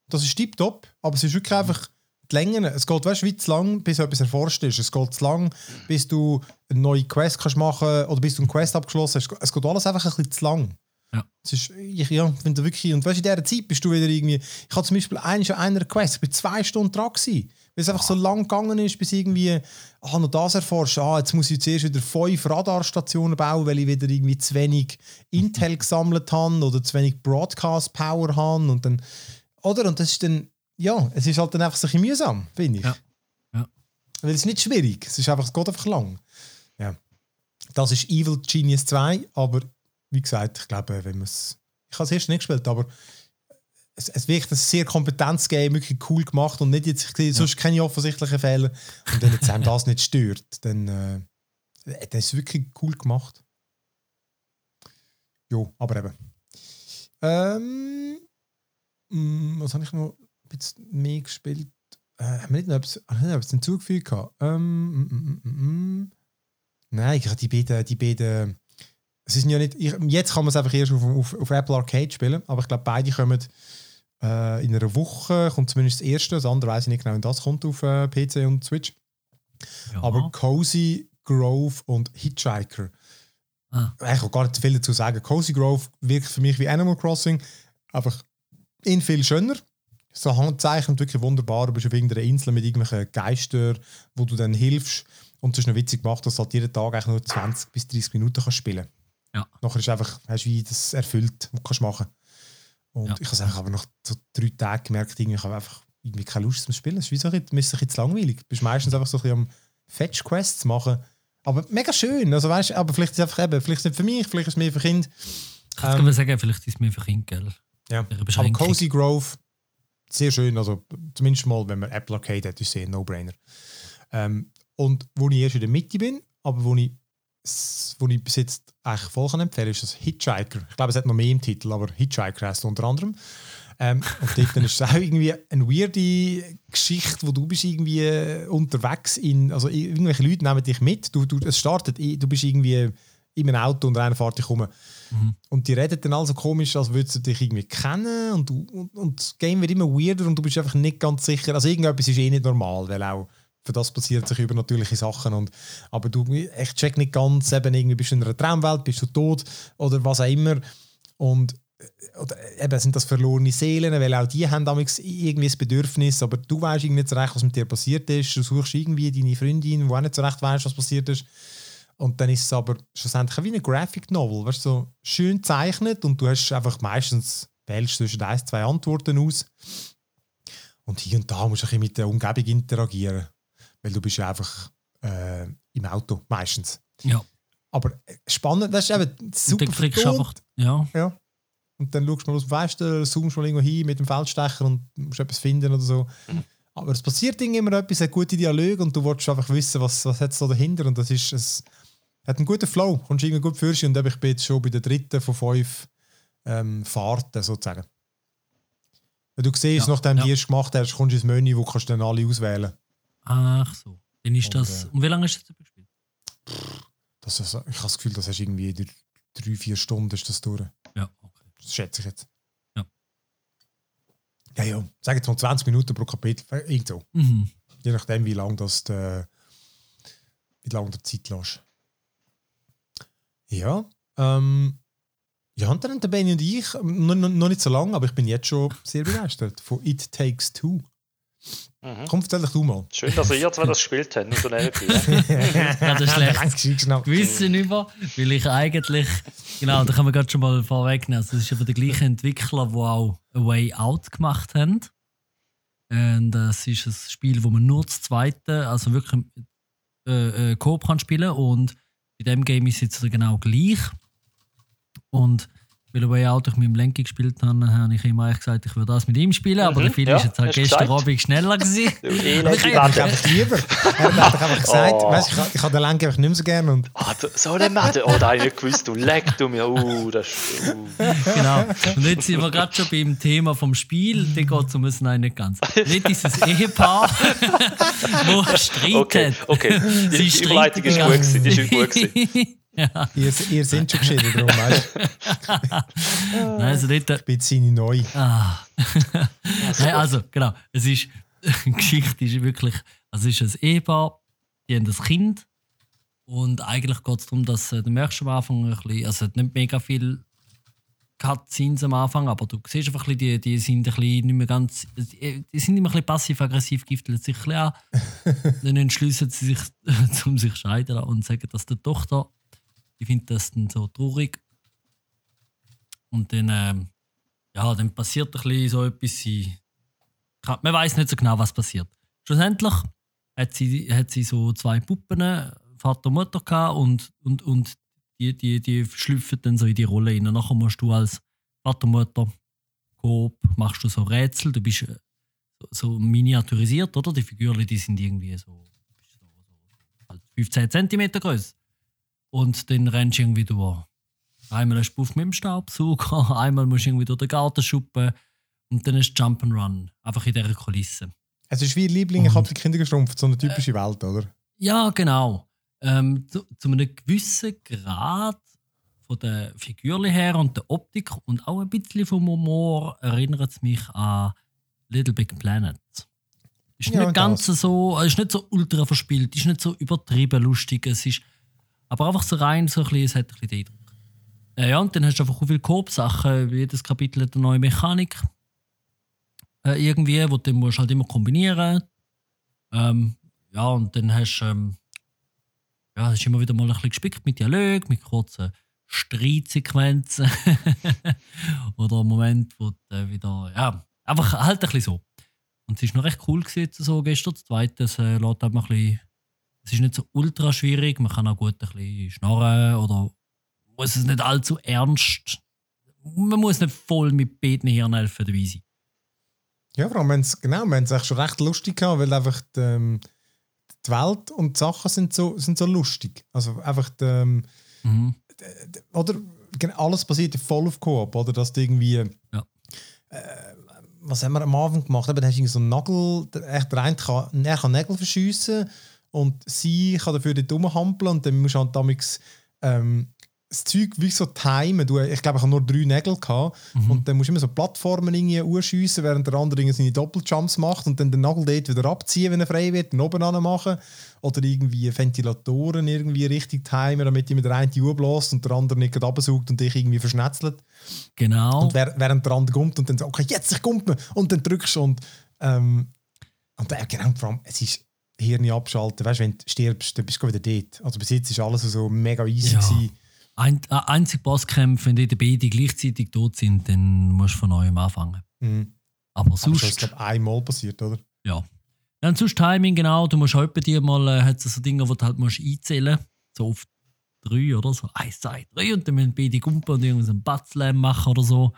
das ist tiptop, aber es ist wirklich einfach die Länge. Es geht weißt, wie zu lang, bis etwas erforscht ist. Es geht zu lang, bis du eine neue Quest kannst machen oder bis du eine Quest abgeschlossen hast. Es geht alles einfach ein bisschen zu lang.
Ja.
Ist, ich ja, finde wirklich, und weißt, in dieser Zeit bist du wieder irgendwie, ich hatte zum Beispiel einen, einer Quest, ich bin zwei Stunden dran gewesen, weil es einfach so lang gegangen ist, bis irgendwie, ah, noch das erforscht, ah, jetzt muss ich zuerst wieder fünf Radarstationen bauen, weil ich wieder irgendwie zu wenig Intel gesammelt habe oder zu wenig Broadcast Power habe und dann, oder, und das ist dann, ja, es ist halt dann einfach so ein bisschen mühsam, finde ich.
Ja. ja.
Weil es ist nicht schwierig, es ist einfach, es geht einfach lang. Ja. Das ist Evil Genius 2, aber wie gesagt, ich glaube, wenn man es. Ich habe es erst nicht gespielt, aber es, es wirkt ein sehr kompetentes Game, wirklich cool gemacht und nicht jetzt, ich sehe ja. sonst keine offensichtlichen Fehler. Und wenn jetzt einem das nicht stört, dann äh, das ist wirklich cool gemacht. Jo, aber eben. Ähm, mm, was habe ich noch ein bisschen mehr gespielt? Äh, haben wir nicht noch etwas, etwas hinzugefügt? Ähm, mm, mm, mm, mm. Nein, ich habe die beiden, die beiden es ist ja nicht, ich, jetzt kann man es einfach erst auf, auf, auf, Apple Arcade spielen, aber ich glaube, beide kommen äh, in einer Woche, kommt zumindest das erste, das andere weiß ich nicht genau, wenn das kommt auf äh, PC und Switch. Ja. Aber Cozy, Grove und Hitchhiker. Ah. Ich kann gar nicht viel dazu sagen. Cozy Grove wirkt für mich wie Animal Crossing, einfach in viel schöner. So handzeichnet wirklich wunderbar. Du bist auf irgendeiner Insel mit irgendwelchen Geistern, wo du dann hilfst. Und es ist noch witzig gemacht, dass du halt jeden Tag eigentlich nur 20 bis 30 Minuten kannst spielen kannst.
Ja.
Nachher ist einfach, hast du wie das erfüllt, was du machen Und ja. ich habe aber nach so drei Tagen gemerkt, irgendwie, ich habe einfach irgendwie keine Lust zum Spielen. Es ist wie so ein bisschen, bisschen langweilig. Du bist meistens einfach so ein bisschen am Fetch-Quests machen. Aber mega schön. Also weißt, aber vielleicht ist es einfach eben, vielleicht nicht für mich, vielleicht ist es mehr für Kinder.
Ich ähm, kann sagen, vielleicht ist es mehr für Kinder, gell?
Ja. Aber Cozy Grove, sehr schön. Also zumindest mal, wenn man Apple Arcade hat, ist es ein No-Brainer. Ähm, und wo ich erst in der Mitte bin, aber wo ich wo ich bis jetzt eigentlich voll kann empfehlen ist das Hitchhiker. Ich glaube, es hat noch mehr im Titel, aber Hitchhiker heißt unter anderem. Ähm, und dort ist es auch irgendwie eine weirde Geschichte, wo du bist irgendwie unterwegs in, also irgendwelche Leute nehmen dich mit. Du, du, es startet, du bist irgendwie in einem Auto und einer fährt dich rum. Mhm. Und die reden dann also komisch, als würdest du dich irgendwie kennen und, du, und, und das Game wird immer weirder und du bist einfach nicht ganz sicher. Also irgendetwas ist eh nicht normal, weil auch für das passiert sich übernatürliche Sachen. Und, aber du, ich check nicht ganz, eben irgendwie bist du in einer Traumwelt, bist du tot oder was auch immer. Und oder eben sind das verlorene Seelen, weil auch die haben damals irgendwie das Bedürfnis, aber du weißt irgendwie nicht so recht, was mit dir passiert ist. Du suchst irgendwie deine Freundin, die auch nicht so recht weißt, was passiert ist. Und dann ist es aber schlussendlich wie eine Graphic Novel, weißt so schön zeichnet und du hast einfach meistens wählst zwischen ein, zwei Antworten aus. Und hier und da musst du ein bisschen mit der Umgebung interagieren weil du bist ja einfach äh, im Auto meistens.
Ja.
Aber äh, spannend, das ist eben super
und dann einfach, ja.
ja. Und dann schaust du mal aus dem Fenster, zoomst mal irgendwo hin mit dem Feldstecher und musst etwas finden oder so. Aber es passiert immer etwas, hat gute Dialoge und du willst einfach wissen, was, was hat es da dahinter. Und das ist, es hat einen guten Flow, kommst irgendwie gut für und ich bin jetzt schon bei der dritten von fünf ähm, Fahrten sozusagen. Wenn du siehst, ja, nachdem ja. du es gemacht hast, kommst du ins Menü, wo kannst du dann alle auswählen.
Ach so. Dann ist und, das. Äh, und wie lange hast du das gespielt?
Das ist, ich habe das Gefühl, das hast irgendwie in drei, vier Stunden ist das durch.
Ja, okay.
Das schätze ich jetzt. Ja, ja. Sag jetzt mal 20 Minuten pro Kapitel. Irgend so. Mhm. Je nachdem, wie lange das de, wie lange der Zeit lässt. Ja. Ähm, ja, und dann der Benny und ich, noch, noch nicht so lange, aber ich bin jetzt schon sehr begeistert von It Takes Two. Mhm. Komm, erzähl dich du mal.
Schön, dass ihr zwei das gespielt habt, nicht so nebenbei.
ja, das ist schlecht Gewissen über, weil ich eigentlich, genau, da kann man gerade schon mal vorwegnehmen, also das ist aber der gleiche Entwickler, der auch A Way Out gemacht haben. Und das ist ein Spiel, wo man nur das zweite, also wirklich äh, äh, Coop kann spielen und bei dem Game ist es jetzt genau gleich. Und weil er ja auch durch meinem Lenki gespielt hat, habe ich ihm eigentlich gesagt, ich würde das mit ihm spielen, aber mhm, der Phil ja, ist jetzt halt gestern. Abend schneller gewesen.
Ich habe einfach lieber. Er hat einfach gesagt, oh. weißt, ich, ich habe den Lenki einfach nicht mehr so gerne. Und
ah, du, so einen Mann, oh, da habe ich nicht gewusst, du leck du mir, uh, das ist, uh.
Genau, und jetzt sind wir gerade schon beim Thema vom Spiel, da geht es um es nein, nicht ganz. Nicht dieses Ehepaar, wo streitet.
Okay, okay. Die, die Überleitung ist gut gewesen, die ist gut gewesen.
Ja. Ihr, ihr seid schon geschieden, darum weißt
Nein, also nicht.
Ich bin seine neu.
Ah. Nein, also, genau. Es ist, die Geschichte ist wirklich, also es ist ein Ehepaar, die haben ein Kind. Und eigentlich geht es darum, dass äh, du merkst am Anfang ein bisschen, also es hat nicht mega viel Cutscenes am Anfang, aber du siehst einfach, ein bisschen, die, die sind ein bisschen nicht mehr ganz, die sind immer ein bisschen passiv-aggressiv, gifteln sich ein bisschen an. dann entschließen sie sich, um sich zu scheiden und sagen, dass die Tochter ich finde das dann so traurig. Und dann, ähm, ja, dann passiert ein bisschen so etwas. man weiß nicht so genau, was passiert. Schlussendlich hat sie, hat sie so zwei Puppen, Vater und Mutter, gehabt und, und, und die, die, die schlüpfen dann so in die Rolle rein. Nachher musst du als Vater, Mutter, Coop, machst du so Rätsel. Du bist äh, so, miniaturisiert, oder? Die Figuren, die sind irgendwie so, so, so 15 cm groß. Und dann rennst du irgendwie durch. Einmal hast du mit dem Staubsauger, einmal musst du irgendwie durch den Garten schuppen und dann ist Jump'n'Run. Einfach in dieser Kulisse.
Es ist wie Liebling, ich habe die Kinder geschrumpft, so eine typische äh, Welt, oder?
Ja, genau. Ähm, zu, zu, einem gewissen Grad von der Figur her und der Optik und auch ein bisschen vom Humor erinnert es mich an Little Big Planet. Ist ja, nicht ganz das. so, ist nicht so ultra verspielt, ist nicht so übertrieben lustig. Es ist aber einfach so rein, so ein bisschen, es hat ein bisschen den Eindruck. Äh, ja, und dann hast du einfach auch viele Coop-Sachen. Jedes Kapitel hat eine neue Mechanik. Äh, irgendwie, wo du musst halt immer kombinieren. Ähm, ja, und dann hast du ähm, ja, hast immer wieder mal ein bisschen gespickt mit Dialog, mit kurzen Streitsequenzen. Oder Moment, wo du wieder, ja, einfach halt ein bisschen so. Und es war noch recht cool gewesen, so gestern. Das zweite, es äh, lässt einem ein bisschen es ist nicht so ultra schwierig, man kann auch gut ein bisschen schnarren oder muss es nicht allzu ernst. Man muss nicht voll mit beiden Hirnelfen dabei sein.
Ja, vor allem, wenn's, genau, wir haben es schon recht lustig gehabt, weil einfach die, ähm, die Welt und die Sachen sind so, sind so lustig. Also einfach, die, ähm, mhm. oder alles basiert voll auf Koop, oder dass du irgendwie. Ja. Äh, was haben wir am Anfang gemacht? Eben, da hast du so einen Nagel, echt der eine kann, er kann Nägel verschiessen und sie kann dafür nicht rumhampeln und dann musst du halt damals, ähm, das Zeug wie so timen. Du, ich glaube, ich habe nur drei Nägel gehabt. Mhm. Und dann musst du immer so Plattformen irgendwie urschiessen, während der andere seine Doppeljumps macht und dann den Nagel dort wieder abziehen, wenn er frei wird, und oben machen. Oder irgendwie Ventilatoren irgendwie richtig timen, damit immer der eine die bläst und der andere nicht absaugt und dich irgendwie verschnetzelt.
Genau.
Und während der andere kommt und dann so, okay, jetzt ich komme und dann drückst du und ähm, und genau, vor allem, es ist Hirn abschalten. Weißt du, wenn du stirbst, dann bist du wieder dort. Also bis jetzt war alles so mega easy. Ja.
Ein, äh, einzig Bosskämpfe, wenn die beide gleichzeitig tot sind, dann musst du von neuem anfangen. Mhm. Aber sonst.
das ist glaube einmal passiert, oder?
Ja. und sonst Timing, genau. Du musst heute dir mal, äh, hat so Dinge, wo du halt musst einzählen So auf drei oder so. Eins, zwei, drei. Und dann müssen beide Gumpen und irgendeinen Batzlam machen oder so.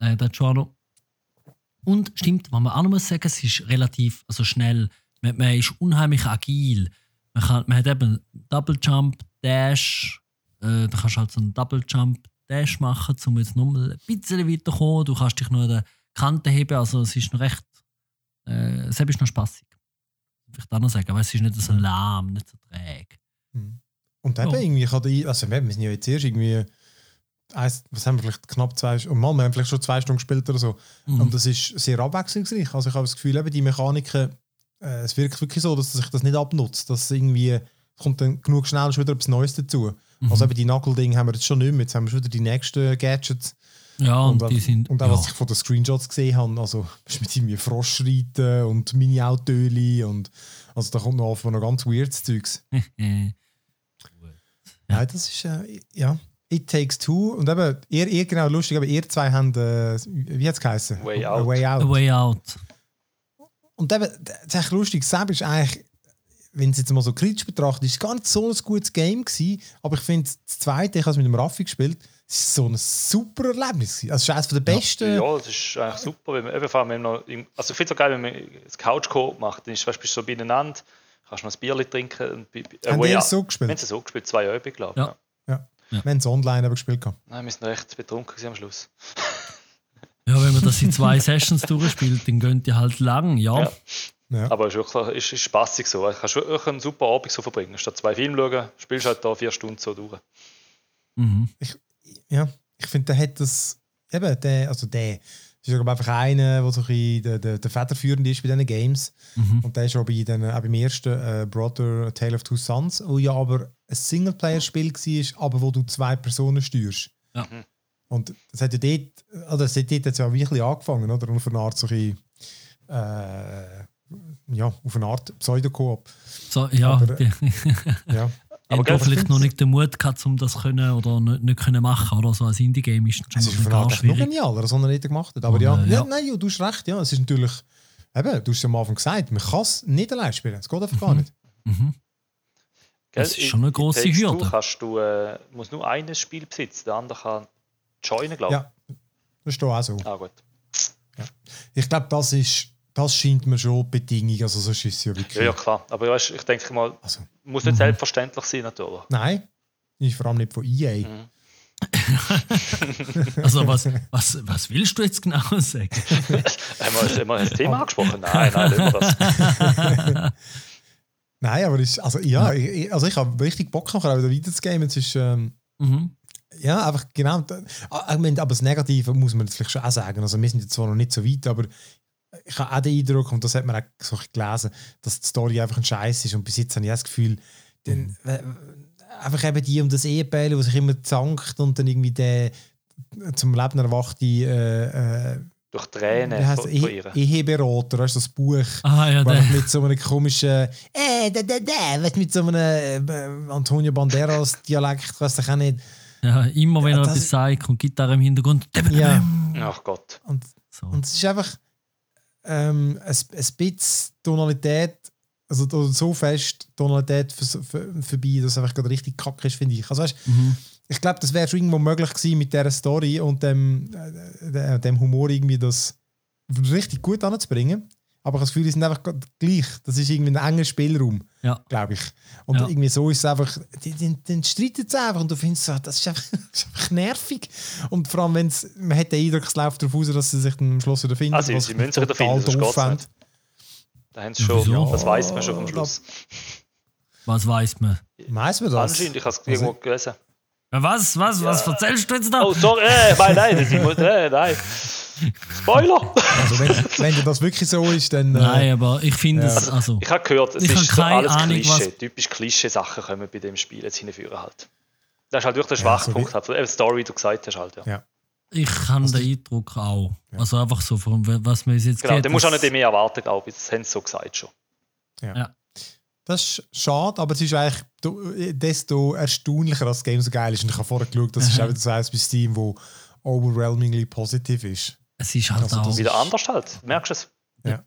Äh, das ist schon noch. Und stimmt, was man auch noch muss sagen, es ist relativ also schnell. Man, man ist unheimlich agil. Man, kann, man hat eben Double Jump, Dash. Äh, da kannst du halt so einen Double Jump, Dash machen, um jetzt noch ein bisschen weiterzukommen. Du kannst dich noch an der Kante heben. Also es ist noch recht. Äh, es ist noch spaßig. Vielleicht auch noch sagen, aber es ist nicht so lahm, nicht so träge.
Hm. Und eben ja. irgendwie kann die, also wir sind ja jetzt erst irgendwie eins, was haben wir vielleicht knapp zwei Stunden, mal, wir haben vielleicht schon zwei Stunden gespielt oder so. Mhm. Und das ist sehr abwechslungsreich. Also ich habe das Gefühl, eben die Mechaniken, äh, es wirkt wirklich so, dass sich das nicht abnutzt. Dass irgendwie kommt dann genug schnell schon wieder etwas Neues dazu. Mhm. Also eben die Knuckle-Dinge haben wir jetzt schon nicht mehr. Jetzt haben wir schon wieder die nächsten Gadgets.
Ja, und, und die sind.
Und auch, ja. was ich von den Screenshots gesehen habe, also mit irgendwie Froschreiten und Mini-Autöli und also da kommt noch auf noch ganz weirdes Zeugs. ja. ja, das ist äh, ja. It Takes Two. Und eben, ihr, ihr genau lustig, aber ihr zwei haben, äh, wie hat es geheißen?
Way Out. A
Way Out. A Way Out.
Und eben, das ist echt lustig. Sam ist eigentlich, wenn es jetzt mal so kritisch betrachtet, ist gar nicht so ein gutes Game gewesen. Aber ich finde, das zweite, ich habe es mit dem Raffi gespielt, es war so ein super Erlebnis. Also, es ist eines der besten.
Ja, das ist eigentlich super. Wenn man, eben, wenn man noch im, also, ich finde es auch geil, wenn man das Couch-Coop macht. Dann ist es so beieinander, kannst du noch ein Bier trinken. Und,
Haben wir so gespielt? Wir
haben es so gespielt, zwei Öben, glaube ich.
Ja. ja. Ja. Wir haben es online aber gespielt.
Nein, wir sind recht betrunken am Schluss.
Ja, wenn man das in zwei Sessions durchspielt, dann gönnt ihr halt lang, ja. ja.
ja. Aber es ist wirklich ist, ist spaßig so. Du kannst wirklich einen super Abend so verbringen. Statt zwei Filme schauen, spielst du halt da vier Stunden so durch.
Mhm. Ich, ja, ich finde, der hat das. Eben, der, also der ist einfach einer, der so ein der, der, der federführend ist bei diesen Games. Mhm. Und der ist auch, bei den, auch beim ersten äh, Brother Tale of Two Sons, wo ja aber ein Singleplayer-Spiel war, aber wo du zwei Personen steuerst.
Ja.
Und das hat ja dort, oder das hat dort jetzt ja wirklich angefangen, oder? Und auf eine Art so ein, äh, ja, auf eine Art Pseudokoop.
So, ja. Aber, ja. Aber du vielleicht noch nicht den Mut gehabt, um das können oder nicht, nicht können machen oder so als Indie-Game ist
es ist gar schwierig. noch genialer, was er nicht gemacht hat. Aber ja, äh, ja, ja, nein, du hast recht, ja, es ist natürlich, eben, du hast es am Anfang gesagt, man kann es nicht allein spielen, es geht einfach mhm. gar nicht.
Mhm. Das ist schon eine große Hürde.
Du kannst du äh, musst nur ein Spiel besitzen, der andere kann joinen, glaube ich.
Ja, das ist auch so.
Ah, gut.
Ja. Ich glaube, das ist das scheint mir schon Bedingung, also so ist es ja wirklich.
Ja, ja klar, aber weißt, ich denke mal, also, muss nicht mhm. selbstverständlich sein natürlich.
Nein, vor allem nicht von EA. Mhm.
also was, was, was willst du jetzt genau sagen?
haben wir das Thema angesprochen? Nein, nein, nicht das.
Nein, aber ist, also, ja, ja. Ich, also ich habe richtig Bock nachher wieder weiterzugehen. Es ist, ähm, mhm. Ja, einfach genau. Ah, ich meine, aber das Negative muss man vielleicht schon auch sagen. Also wir sind jetzt zwar noch nicht so weit, aber ich habe auch den Eindruck, und das hat man auch so gelesen, dass die Story einfach ein Scheiß ist. Und bis jetzt habe ich das Gefühl, dann, mhm. einfach eben die um das Ehepaar, die sich immer zankt und dann irgendwie der zum Leben erwachte äh, äh,
durch Tränen
wie heißt, von, ihr. Eheberater, weißt du, das Buch,
ah, ja,
mit so einem komischen, äh, da, da, da, mit so einem äh, Antonio Banderas-Dialekt, weiß ich auch nicht.
Ja, immer wenn ja, er etwas sagt und Gitarre im Hintergrund.
Ja.
Ach Gott.
Und, so. und es ist einfach ähm, ein, ein bisschen Tonalität, also so fest Tonalität für, für, vorbei, dass es einfach gerade richtig kacke ist, finde ich. Also weißt, mhm ich glaube, das wäre schon irgendwo möglich gewesen mit dieser Story und dem, äh, dem Humor irgendwie das richtig gut anzubringen. Aber ich habe das Gefühl, die sind einfach gleich. Das ist irgendwie ein enger Spielraum,
ja.
glaube ich. Und ja. irgendwie so ist es einfach, dann streiten sie einfach und du findest, das ist einfach, das ist einfach nervig. Und vor allem, wenn es, man hat den Eindruck, es läuft darauf aus, dass sie sich dann am Schluss wieder finden.
Also, sie müssen sich wieder finden, das geht nicht. Da haben sie schon, ja, das weiß man schon am Schluss.
Was weiß man?
Weiß man das?
Anscheinend, ich habe es irgendwo gelesen.
Was, was, ja. was erzählst du jetzt da?
Oh, sorry, äh, nein, nein, das muss, äh, nein. Spoiler!
Also wenn, wenn das wirklich so ist, dann...
Äh, nein, aber ich finde ja. es... Also,
ich habe gehört, es ist so alles Ahnung, Klischee, was... typisch Klischee-Sachen kommen bei dem Spiel jetzt hinführen halt. Das ist halt wirklich der Schwachpunkt, ja, so halt, Story, wie du gesagt hast halt, ja.
ja.
Ich habe also, den Eindruck auch. Also einfach so, von was man jetzt
Genau, geht, den musst du auch nicht mehr erwarten, glaube ich, das haben sie so gesagt schon.
ja. Das ist schade, aber es ist eigentlich desto erstaunlicher, dass das Game so geil ist. Und ich habe vorher geschaut, das ist auch das eins bei Steam, wo overwhelmingly positiv ist.
Es ist halt also auch...
Wieder anders halt, merkst du es?
Ja.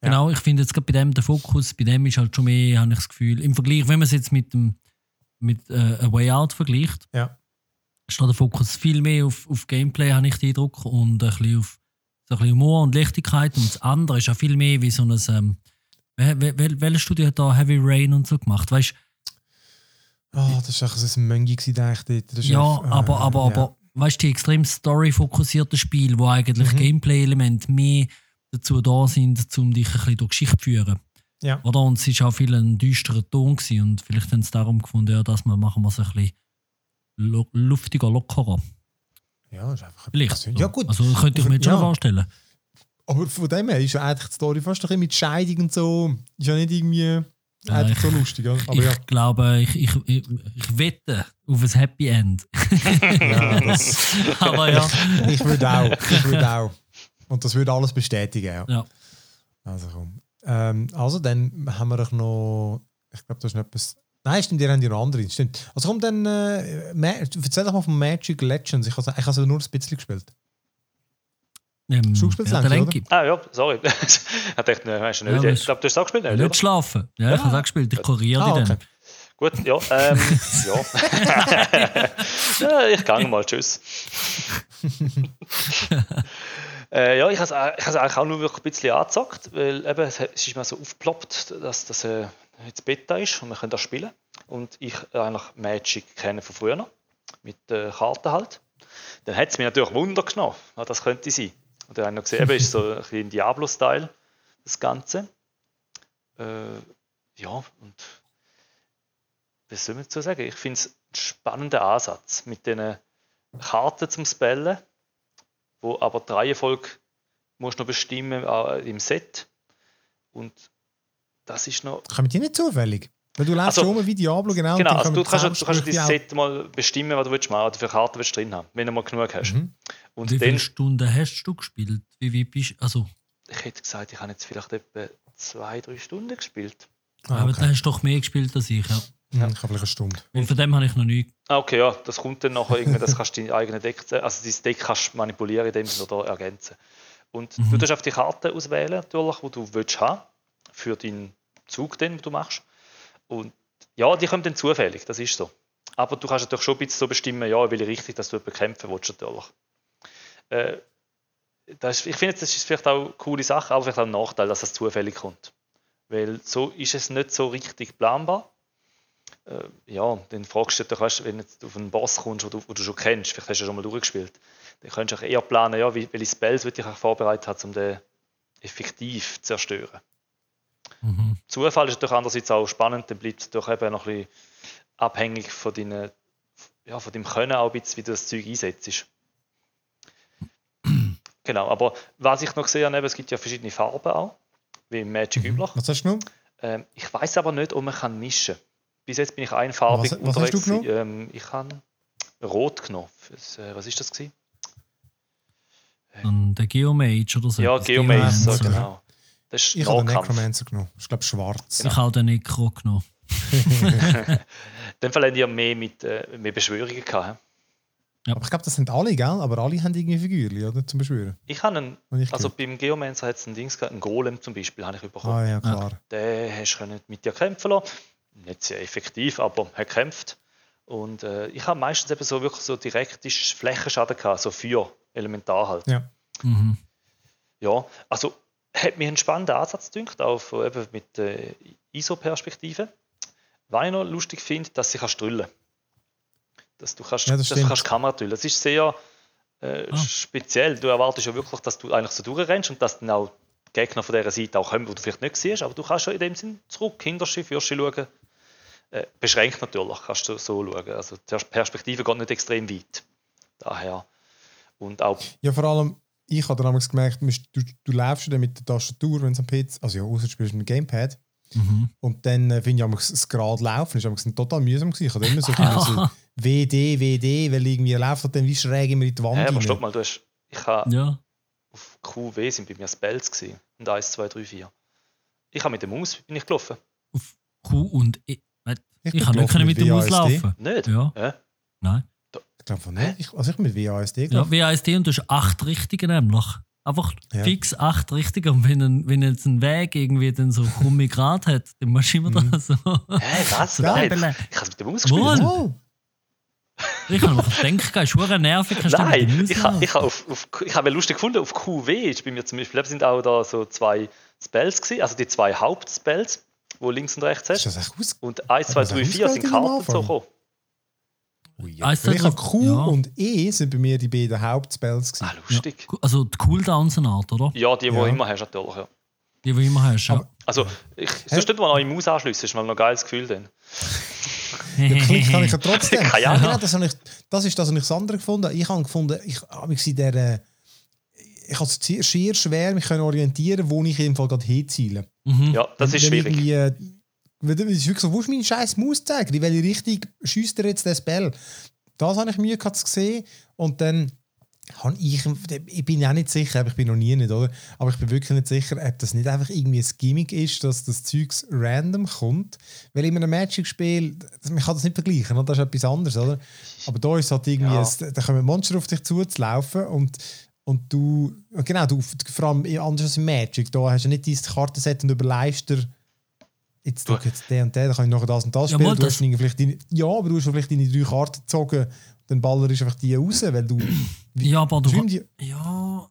Genau, ich finde jetzt gerade bei dem der Fokus, bei dem ist halt schon mehr, habe ich das Gefühl, im Vergleich, wenn man es jetzt mit dem mit äh, A Way Out vergleicht,
ja.
steht der Fokus viel mehr auf, auf Gameplay, habe ich den Eindruck, und ein bisschen auf so ein bisschen Humor und Leichtigkeit. Und das andere ist ja viel mehr wie so ein. Ähm, wel, wel, welches Studio hat da Heavy Rain und so gemacht? Weißt
Oh, das war ein dachte ich.
Ja, echt, äh, aber, aber, ja. aber weißt du, die extrem story-fokussierten Spiele, wo eigentlich mhm. Gameplay-Elemente mehr dazu da sind, um dich ein bisschen durch Geschichte zu führen.
Ja.
Oder? Und es war auch viel ein düsterer Ton gewesen, und vielleicht haben sie darum gefunden, ja, dass wir machen wir es ein bisschen luftiger, lockerer.
Ja, ist einfach
Vielleicht.
Ja, gut.
Also könnte ich mir jetzt schon vorstellen.
Aber von dem her ist ja eigentlich die Story fast ein bisschen mit Scheidung und so. Ist ja nicht irgendwie ja, ich, so lustig. Aber
ich
ja.
glaube, ich, ich, ich, ich, wette auf ein Happy End.
ja, das,
aber ja.
Ich würde auch. Ich würde auch. Und das würde alles bestätigen. Ja.
ja.
Also komm. Ähm, also dann haben wir noch. Ich glaube, das ist noch etwas. Nein, stimmt, ihr habt ja noch andere. Stimmt. Also komm dann. Äh, erzähl doch mal von Magic Legends. Ich habe es nur ein bisschen gespielt.
Ähm,
oder?
Ah ja, sorry. ich dachte, ne, hast du nicht. Ja, ich glaube, du hast es auch gespielt,
nicht? Nicht schlafen. Ja, ja. ich habe es auch gespielt. Ich kuriere ah, okay. dann.
Gut, ja. Ähm, ja. ja. Ich gehe mal. Tschüss. äh, ja, ich habe es eigentlich auch nur wirklich ein bisschen angezockt, weil eben, es ist mir so aufgeploppt, dass das äh, jetzt Beta ist und wir können das spielen. Und ich eigentlich Magic kenne von früher noch, mit äh, Karten halt. Dann hat es mir natürlich Wunder genommen, was das könnte sein. Und dann habe ich noch gesehen, eben ist so ein bisschen Diablo-Style, das Ganze. Äh, ja, und was soll man dazu sagen? Ich finde es einen spannenden Ansatz mit diesen Karten zum Spellen, wo aber die Reihenfolge musst du noch bestimmen äh, im Set. Und das ist noch.
Kommen die nicht zufällig? Weil du lässt also, schon wie Diablo, genau.
Genau, also du kannst, du kannst dein Set mal bestimmen, was du willst machen, oder für Karten willst du drin haben, wenn du mal genug hast. Mhm.
Und wie viele Stunden hast du gespielt? Wie, wie bist also?
Ich hätte gesagt, ich habe jetzt vielleicht etwa zwei, drei Stunden gespielt.
Ah, okay. Aber dann hast du doch mehr gespielt als ich, ja.
Ja. Ich habe vielleicht eine Stunde.
Und von dem habe ich noch nie.
Ah, okay, ja, das kommt dann nachher irgendwie, das kannst du dein eigenes Deck, also dein Deck kannst manipulieren in dem Sinne oder ergänzen. Und mhm. du darfst auf die Karte auswählen, natürlich, die du willst haben, für deinen Zug, den du machst. Und ja, die kommen dann zufällig, das ist so. Aber du kannst natürlich schon ein bisschen so bestimmen, ja, will ich richtig, dass du bekämpfen willst, natürlich. Äh, ist, ich finde, das ist vielleicht auch eine coole Sache, aber vielleicht auch ein Nachteil, dass das zufällig kommt. Weil so ist es nicht so richtig planbar. Äh, ja, dann fragst du dich, weißt, wenn du auf einen Boss kommst, den du, du, schon kennst, vielleicht hast du schon mal durchgespielt, dann kannst du auch eher planen, ja, welche Spells will ich auch vorbereitet haben, um den effektiv zu zerstören. Mhm. Zufall ist natürlich andererseits auch spannend, dann bleibt es doch eben noch ein bisschen abhängig von, deinen, ja, von deinem Können, auch ein bisschen, wie du das Zeug einsetzt. Genau, aber was ich noch gesehen habe, es gibt ja verschiedene Farben auch, wie im Magic mhm. üblich.
Was hast du noch?
Ähm, ich weiß aber nicht, ob man kann mischen kann. Bis jetzt bin ich einfarbig was,
was unterwegs. Hast du
ähm, ich habe Rot genommen. Was, äh, was ist das gewesen?
der Geomage oder so.
Ja, Geomage, so, genau. Das ist
ich habe den Necromancer genommen. Ich glaube schwarz.
Genau. Ich habe den Necro genommen.
Dann verlieren die ja mehr mit äh, mehr Beschwörungen gehabt.
Ja. Aber ich glaube, das sind alle, gell? Aber alle haben irgendwie Figürchen, oder? Zum Beschwören.
Ich habe einen, ich also beim Geomancer hat es ein Dings gehabt, einen Golem zum Beispiel, habe ich bekommen.
Ah ja, klar.
Den hast du mit dir kämpfen lassen. Nicht sehr effektiv, aber er kämpft. Und äh, ich habe meistens eben so wirklich so direkten Flächenschaden gehabt, so Feuer, Elementar halt.
Ja.
Mhm.
Ja, also hat mir einen spannenden Ansatz gedünkt, auch eben mit äh, ISO-Perspektive. Was ich noch lustig finde, dass sie kannst drüllen dass du kannst, ja, das dass du kannst Kamera drüllen. Das ist sehr äh, ah. speziell. Du erwartest ja wirklich, dass du eigentlich so durchrennst und dass dann auch Gegner von dieser Seite auch kommen, die du vielleicht nicht siehst, aber du kannst schon in dem Sinn zurück, Hinterschiff, Fürschi schauen. Äh, beschränkt natürlich, kannst du so schauen. Also die Perspektive geht nicht extrem weit. Daher. Und auch
ja, vor allem, ich habe damals gemerkt, du, du läufst dann mit der Tastatur, wenn es am PC, also ja, außer spielst du ein Gamepad.
Mhm.
Und dann äh, finde ich das gerade laufen, ist total mühsam gewesen. Ich habe immer so, so WD, WD, weil irgendwie läuft und dann wie schräg immer in die Wand.
Ja, aber stopp mal, du hast, ich habe
ja.
auf QW sind bei mir Spells gewesen. Und 1, 2, 3, 4. Ich habe mit der Maus bin ich gelaufen.
Auf Q und E. Ich, ich kann nicht mit, mit der Maus laufen.
Nicht?
Ja.
ja.
Nein.
Ich glaube nicht. Ich, also ich mit WASD gelaufen.
Ja, WASD und du hast acht Richtungen nämlich. Einfach ja. fix acht Richtungen. Und wenn, ein, wenn jetzt ein Weg irgendwie dann so krumme Grad hat, dann musst du immer mhm. da so.
Hä, was? So Geil. Ich, habe mit der Maus gespielt.
Oh. Ich habe noch gedacht, es ist schon nervig.
Nein, ich habe ich ha auf, auf, ich hab lustig gefunden, auf QW ist bei mir zum Beispiel, sind auch da so zwei Spells gewesen, also die zwei Hauptspells, wo links und rechts hast.
Ist das echt aus
und 1, 2, 3, 4 sind Karten so gekommen.
Ui, ja. ich habe Q ja. und E sind bei mir die beiden Hauptspells
gewesen. Ah, lustig.
Ja. Also die Cooldowns eine Art, oder?
Ja, die, die ja. du immer hast, natürlich. Ja.
Die, die du immer hast, ja.
Also, ich, sonst nicht mal neue Maus anschliessen, ist mal noch ein geiles Gefühl dann.
ja, Klick kann ich ja trotzdem. ja, ja. das, ich, das ist das, was ich das andere gefunden habe. Ich habe gefunden, ich habe mich in der... Äh, ich habe es sehr schwer, mich orientieren wo ich im Fall gerade hinziele.
Mhm. Ja, das ist schwierig.
Äh, es ist wirklich so, wo ist mein scheiß Maus zeigen? In welche Richtung schießt er jetzt das Ball? Das habe ich Mühe gehabt zu sehen. Und dann habe ich, ich bin ja nicht sicher, ich bin noch nie nicht, oder? Aber ich bin wirklich nicht sicher, ob das nicht einfach irgendwie ein Gimmick ist, dass das Zeugs random kommt. Weil in einem Magic-Spiel, man kann das nicht vergleichen, oder? das ist etwas anderes, oder? Aber da ist halt irgendwie, ja. ein, da kommen Monster auf dich zuzulaufen und und du, genau, du, vor allem anders als im Magic, da hast du nicht dieses Kartenset und überleist dir jetzt du jetzt der und der, dann kann ich nachher das und das spielen. Ja, du hast vielleicht deine, ja, aber du hast vielleicht deine drei Karten gezogen, dann baller ist einfach die raus, weil du.
Wie, ja, aber du. Die, ja.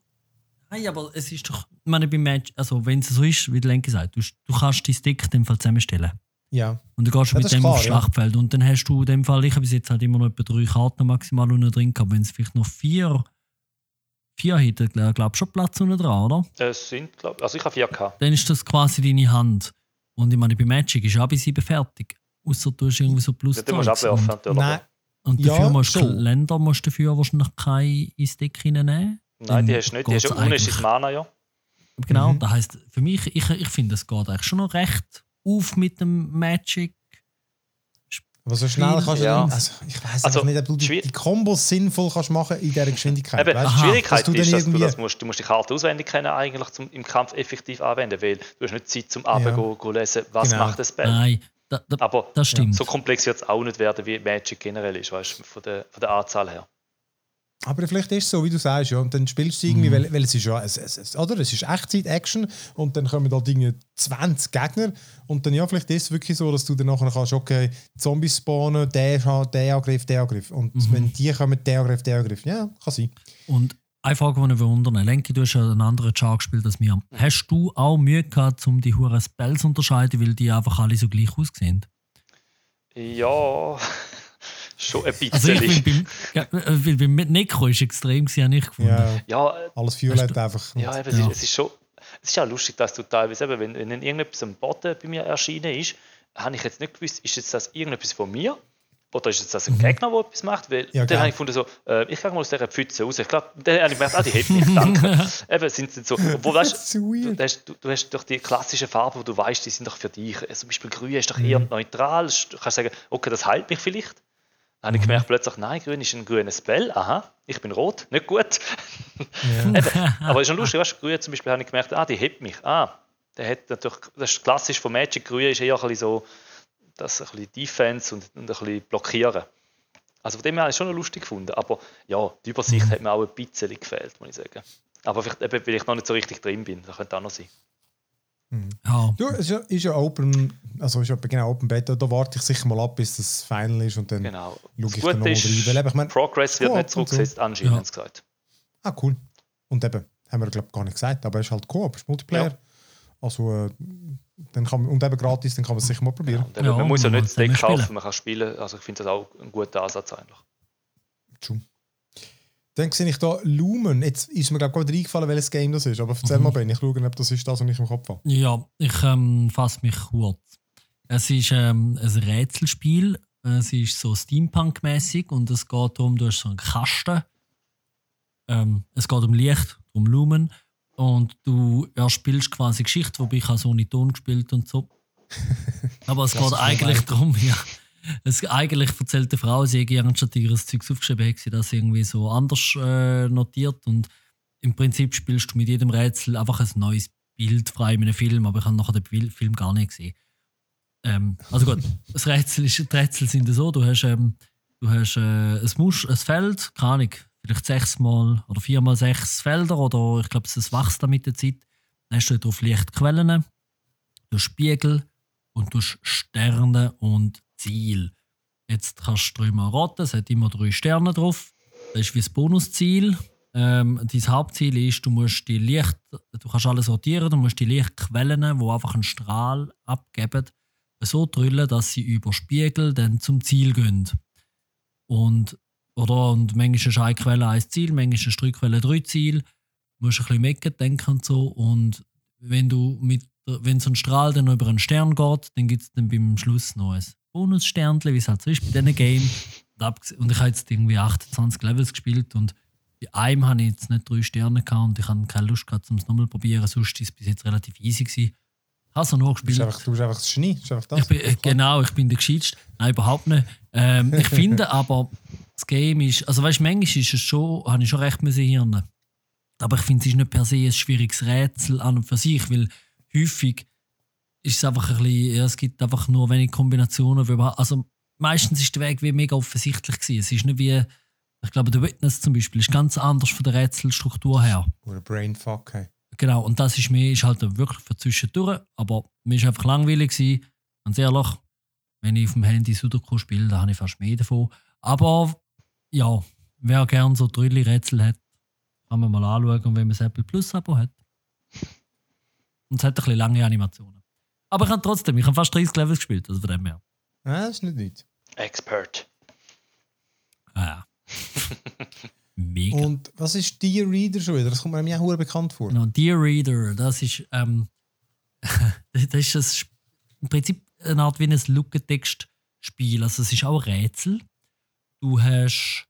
Nein, aber es ist doch. Ich meine, beim Match, also wenn es so ist, wie der Lenke sagt, du, du kannst die Stick in dem Fall zusammenstellen.
Ja.
Und du gehst ja, mit dem klar, aufs Schlachtfeld. Ja. Und dann hast du in dem Fall, ich habe bis jetzt halt immer noch etwa drei Karten maximal unten drin gehabt. Wenn es vielleicht noch vier, vier hätte, glaube ich, schon Platz unten dran, oder?
Es sind, glaub, also ich habe vier gehabt.
Dann ist das quasi deine Hand. Und ich meine, bei Magic ist auch bis sieben fertig. Außer du hast irgendwie so plus
ja, musst abwerfen, natürlich. Nein.
Und dafür ja, musst du Länder musst du dafür wahrscheinlich keinen Stick reinnehmen.
Nein, die hast du nicht. Die hast ja unnötiges Mana, ja.
Genau, mhm. das heisst, für mich, ich, ich finde, es geht eigentlich schon noch recht auf mit dem Magic.
Aber so schnell kannst du ja. dann, also ich weiß also, nicht, ob du die, die Kombos sinnvoll kannst machen in dieser Geschwindigkeit.
Eben, weißt, die Schwierigkeit du ist, dass du, das musst, du musst die Karte auswendig kennen, eigentlich zum, im Kampf effektiv anwenden, weil du hast nicht Zeit zum Abgehen ja. lesen, was genau. macht das Spell.
Nein, da, da,
Aber
das stimmt.
so komplex wird es auch nicht werden, wie Magic generell ist, weißt, von, der, von der Anzahl her.
Aber vielleicht ist es so, wie du sagst, ja, und dann spielst du irgendwie, mhm. weil, weil es ist ja, es, es, oder? Es ist Echtzeit-Action und dann kommen da Dinge 20 Gegner und dann ja, vielleicht ist es wirklich so, dass du dann nachher kannst, okay, Zombies spawnen, der, der Angriff, der Angriff und mhm. wenn die kommen, der Angriff, der Angriff, ja, kann sein.
Und eine Frage, die ich wundern Lenki, du hast ja einen anderen Char gespielt als mir. Hast du auch Mühe gehabt, um die Huren Spells zu unterscheiden, weil die einfach alle so gleich aussehen?
Ja, schon ein bisschen.
Also ich bin beim, weil beim Necro ist extrem gewesen, ich gefunden.
Ja, ja alles Violett du, einfach.
Ja, eben, ja. Es, ist, schon, es ist ja lustig, dass du teilweise, eben, wenn, wenn irgendetwas am Boden bei mir erschienen ist, habe ich jetzt nicht gewusst, ist jetzt das irgendetwas von mir oder ist das ein mhm. Gegner, der etwas macht? Weil ja, dann habe ich gefunden, so, äh, ich gehe mal aus dieser Pfütze raus. Ich glaube, dann habe ich gemerkt, ah, die hätte mich, danke. Eben, sind sie so, obwohl, weißt, du, du, hast, du, du hast doch die klassischen Farben, wo du weißt, die sind doch für dich. Also, zum Beispiel grün ist doch eher mhm. neutral. Du kannst sagen, okay, das heilt mich vielleicht. Dann habe ich mhm. gemerkt, plötzlich, nein, grün ist ein grünes Spell. Aha, ich bin rot, nicht gut. Ja. Eben, aber ist schon lustig, weißt, grün zum Beispiel habe ich gemerkt, ah, die hebt mich. Ah, der hat natürlich, das ist klassisch von Magic, grün ist eher ein bisschen so, das ein bisschen Defense und, und ein bisschen blockieren. Also von dem her habe ich schon noch lustig gefunden. Aber ja, die Übersicht mhm. hat mir auch ein bisschen gefehlt, muss ich sagen. Aber vielleicht, eben, weil ich noch nicht so richtig drin bin, das könnte auch noch sein.
Mhm. Ja. Du, es ist ja, ist ja Open, also ist ja genau Open Beta, da warte ich sicher mal ab, bis das Final ist und dann
genau.
schaue ich dann nochmal rein. Weil, ich mein,
Progress wird nicht zurückgesetzt, so. anscheinend ja. gesagt.
Ah, cool. Und eben, haben wir glaube ich gar nicht gesagt, aber es ist halt Coop, es ist Multiplayer. Ja. Also, äh, dann kann man, und eben gratis, dann kann man es sicher mal probieren.
Ja, ja, man muss ja nicht das Deck kaufen, man kann spielen. Also ich finde das auch ein guter Ansatz eigentlich.
True. Dann sehe ich da Lumen. Jetzt ist mir glaube ich gerade eingefallen, welches Game das ist. Aber erzähl mhm. mal, Ben, ich schaue, ob das ist das, was ich im Kopf habe.
Ja, ich ähm, fasse mich kurz. Es ist ähm, ein Rätselspiel. Es ist so Steampunk-mäßig und es geht darum, du hast so einen Kasten. Ähm, es geht um Licht, um Lumen und du erspielst quasi Geschichte, wobei ich habe so ohne Ton gespielt und so. Aber es geht eigentlich darum, ja. Es eigentlich erzählt eine Frau, sie hätte anstatt ihres Zeugs aufgeschrieben, hätte sie das irgendwie so anders äh, notiert und im Prinzip spielst du mit jedem Rätsel einfach ein neues Bild frei in einem Film, aber ich habe nachher den Film gar nicht gesehen. Ähm, also gut, das Rätsel ist, die Rätsel sind so, du hast, ähm, du hast äh, ein, Musch, ein Feld, keine Ahnung, vielleicht sechsmal oder viermal sechs Felder oder ich glaube, es wächst mit der Zeit. Dann hast du drauf Lichtquellen, du Spiegel und du Sterne und Ziel. Jetzt kannst du dreimal raten, es hat immer drei Sterne drauf. Das ist wie das Bonusziel. Ähm, dein Hauptziel ist, du musst die Licht, du kannst alles sortieren, du musst die Lichtquellen, die einfach einen Strahl abgeben, so drüllen, dass sie über Spiegel dann zum Ziel gehen. Und, oder, und manchmal ist eine Quelle ein Ziel, manchmal ist eine Quelle drei Ziele. Du musst ein bisschen mitdenken und so. Und wenn du mit wenn so ein Strahl dann über einen Stern geht, dann gibt es dann beim Schluss noch ein Bonussternchen, wie es halt so ist bei diesen Game. Und ich habe jetzt irgendwie 28 Levels gespielt und bei einem habe ich jetzt nicht drei Sterne gehabt und ich habe keine Lust gehabt, um es nochmal zu probieren. Sonst war es bis jetzt relativ easy. Gewesen. Habe es noch gespielt.
Du bist einfach, du bist einfach das Genie.
Einfach das. Ich bin, äh, genau, ich bin der Gescheitste. Nein, überhaupt nicht. Ähm, ich finde aber, das Game ist, also weißt du, manchmal ist es schon, habe ich schon recht müssen hirnen. Aber ich finde, es ist nicht per se ein schwieriges Rätsel an und für sich, weil häufig ist es einfach ein bisschen, ja, es gibt einfach nur wenige Kombinationen. Also meistens ist der Weg wie mega offensichtlich gewesen. Es ist nicht wie, ich glaube, der Witness zum Beispiel ist ganz anders von der Rätselstruktur her.
Oder Brainfuck, hey.
Genau, und das ist mir ist halt wirklich für zwischendurch, aber mir ist einfach langweilig gewesen. Ganz ehrlich, wenn ich auf dem Handy Sudoku spiele, da habe ich fast mehr davon. Aber ja, wer gerne so drülli Rätsel hat, kann man mal anschauen, wenn man das Apple Plus Abo hat. Und es hat ein bisschen lange Animationen. Aber ich habe trotzdem, ich habe fast 30 Levels gespielt, also von dem her.
Ja, das ist nicht nichts.
Expert.
Ah, ja. Mega.
Und was ist Dear Reader schon wieder? Das kommt mir auch bekannt vor.
Genau, Dear Reader, das ist, ähm, das ist das, im Prinzip eine Art wie ein Lückentext-Spiel. Also es ist auch ein Rätsel. Du hast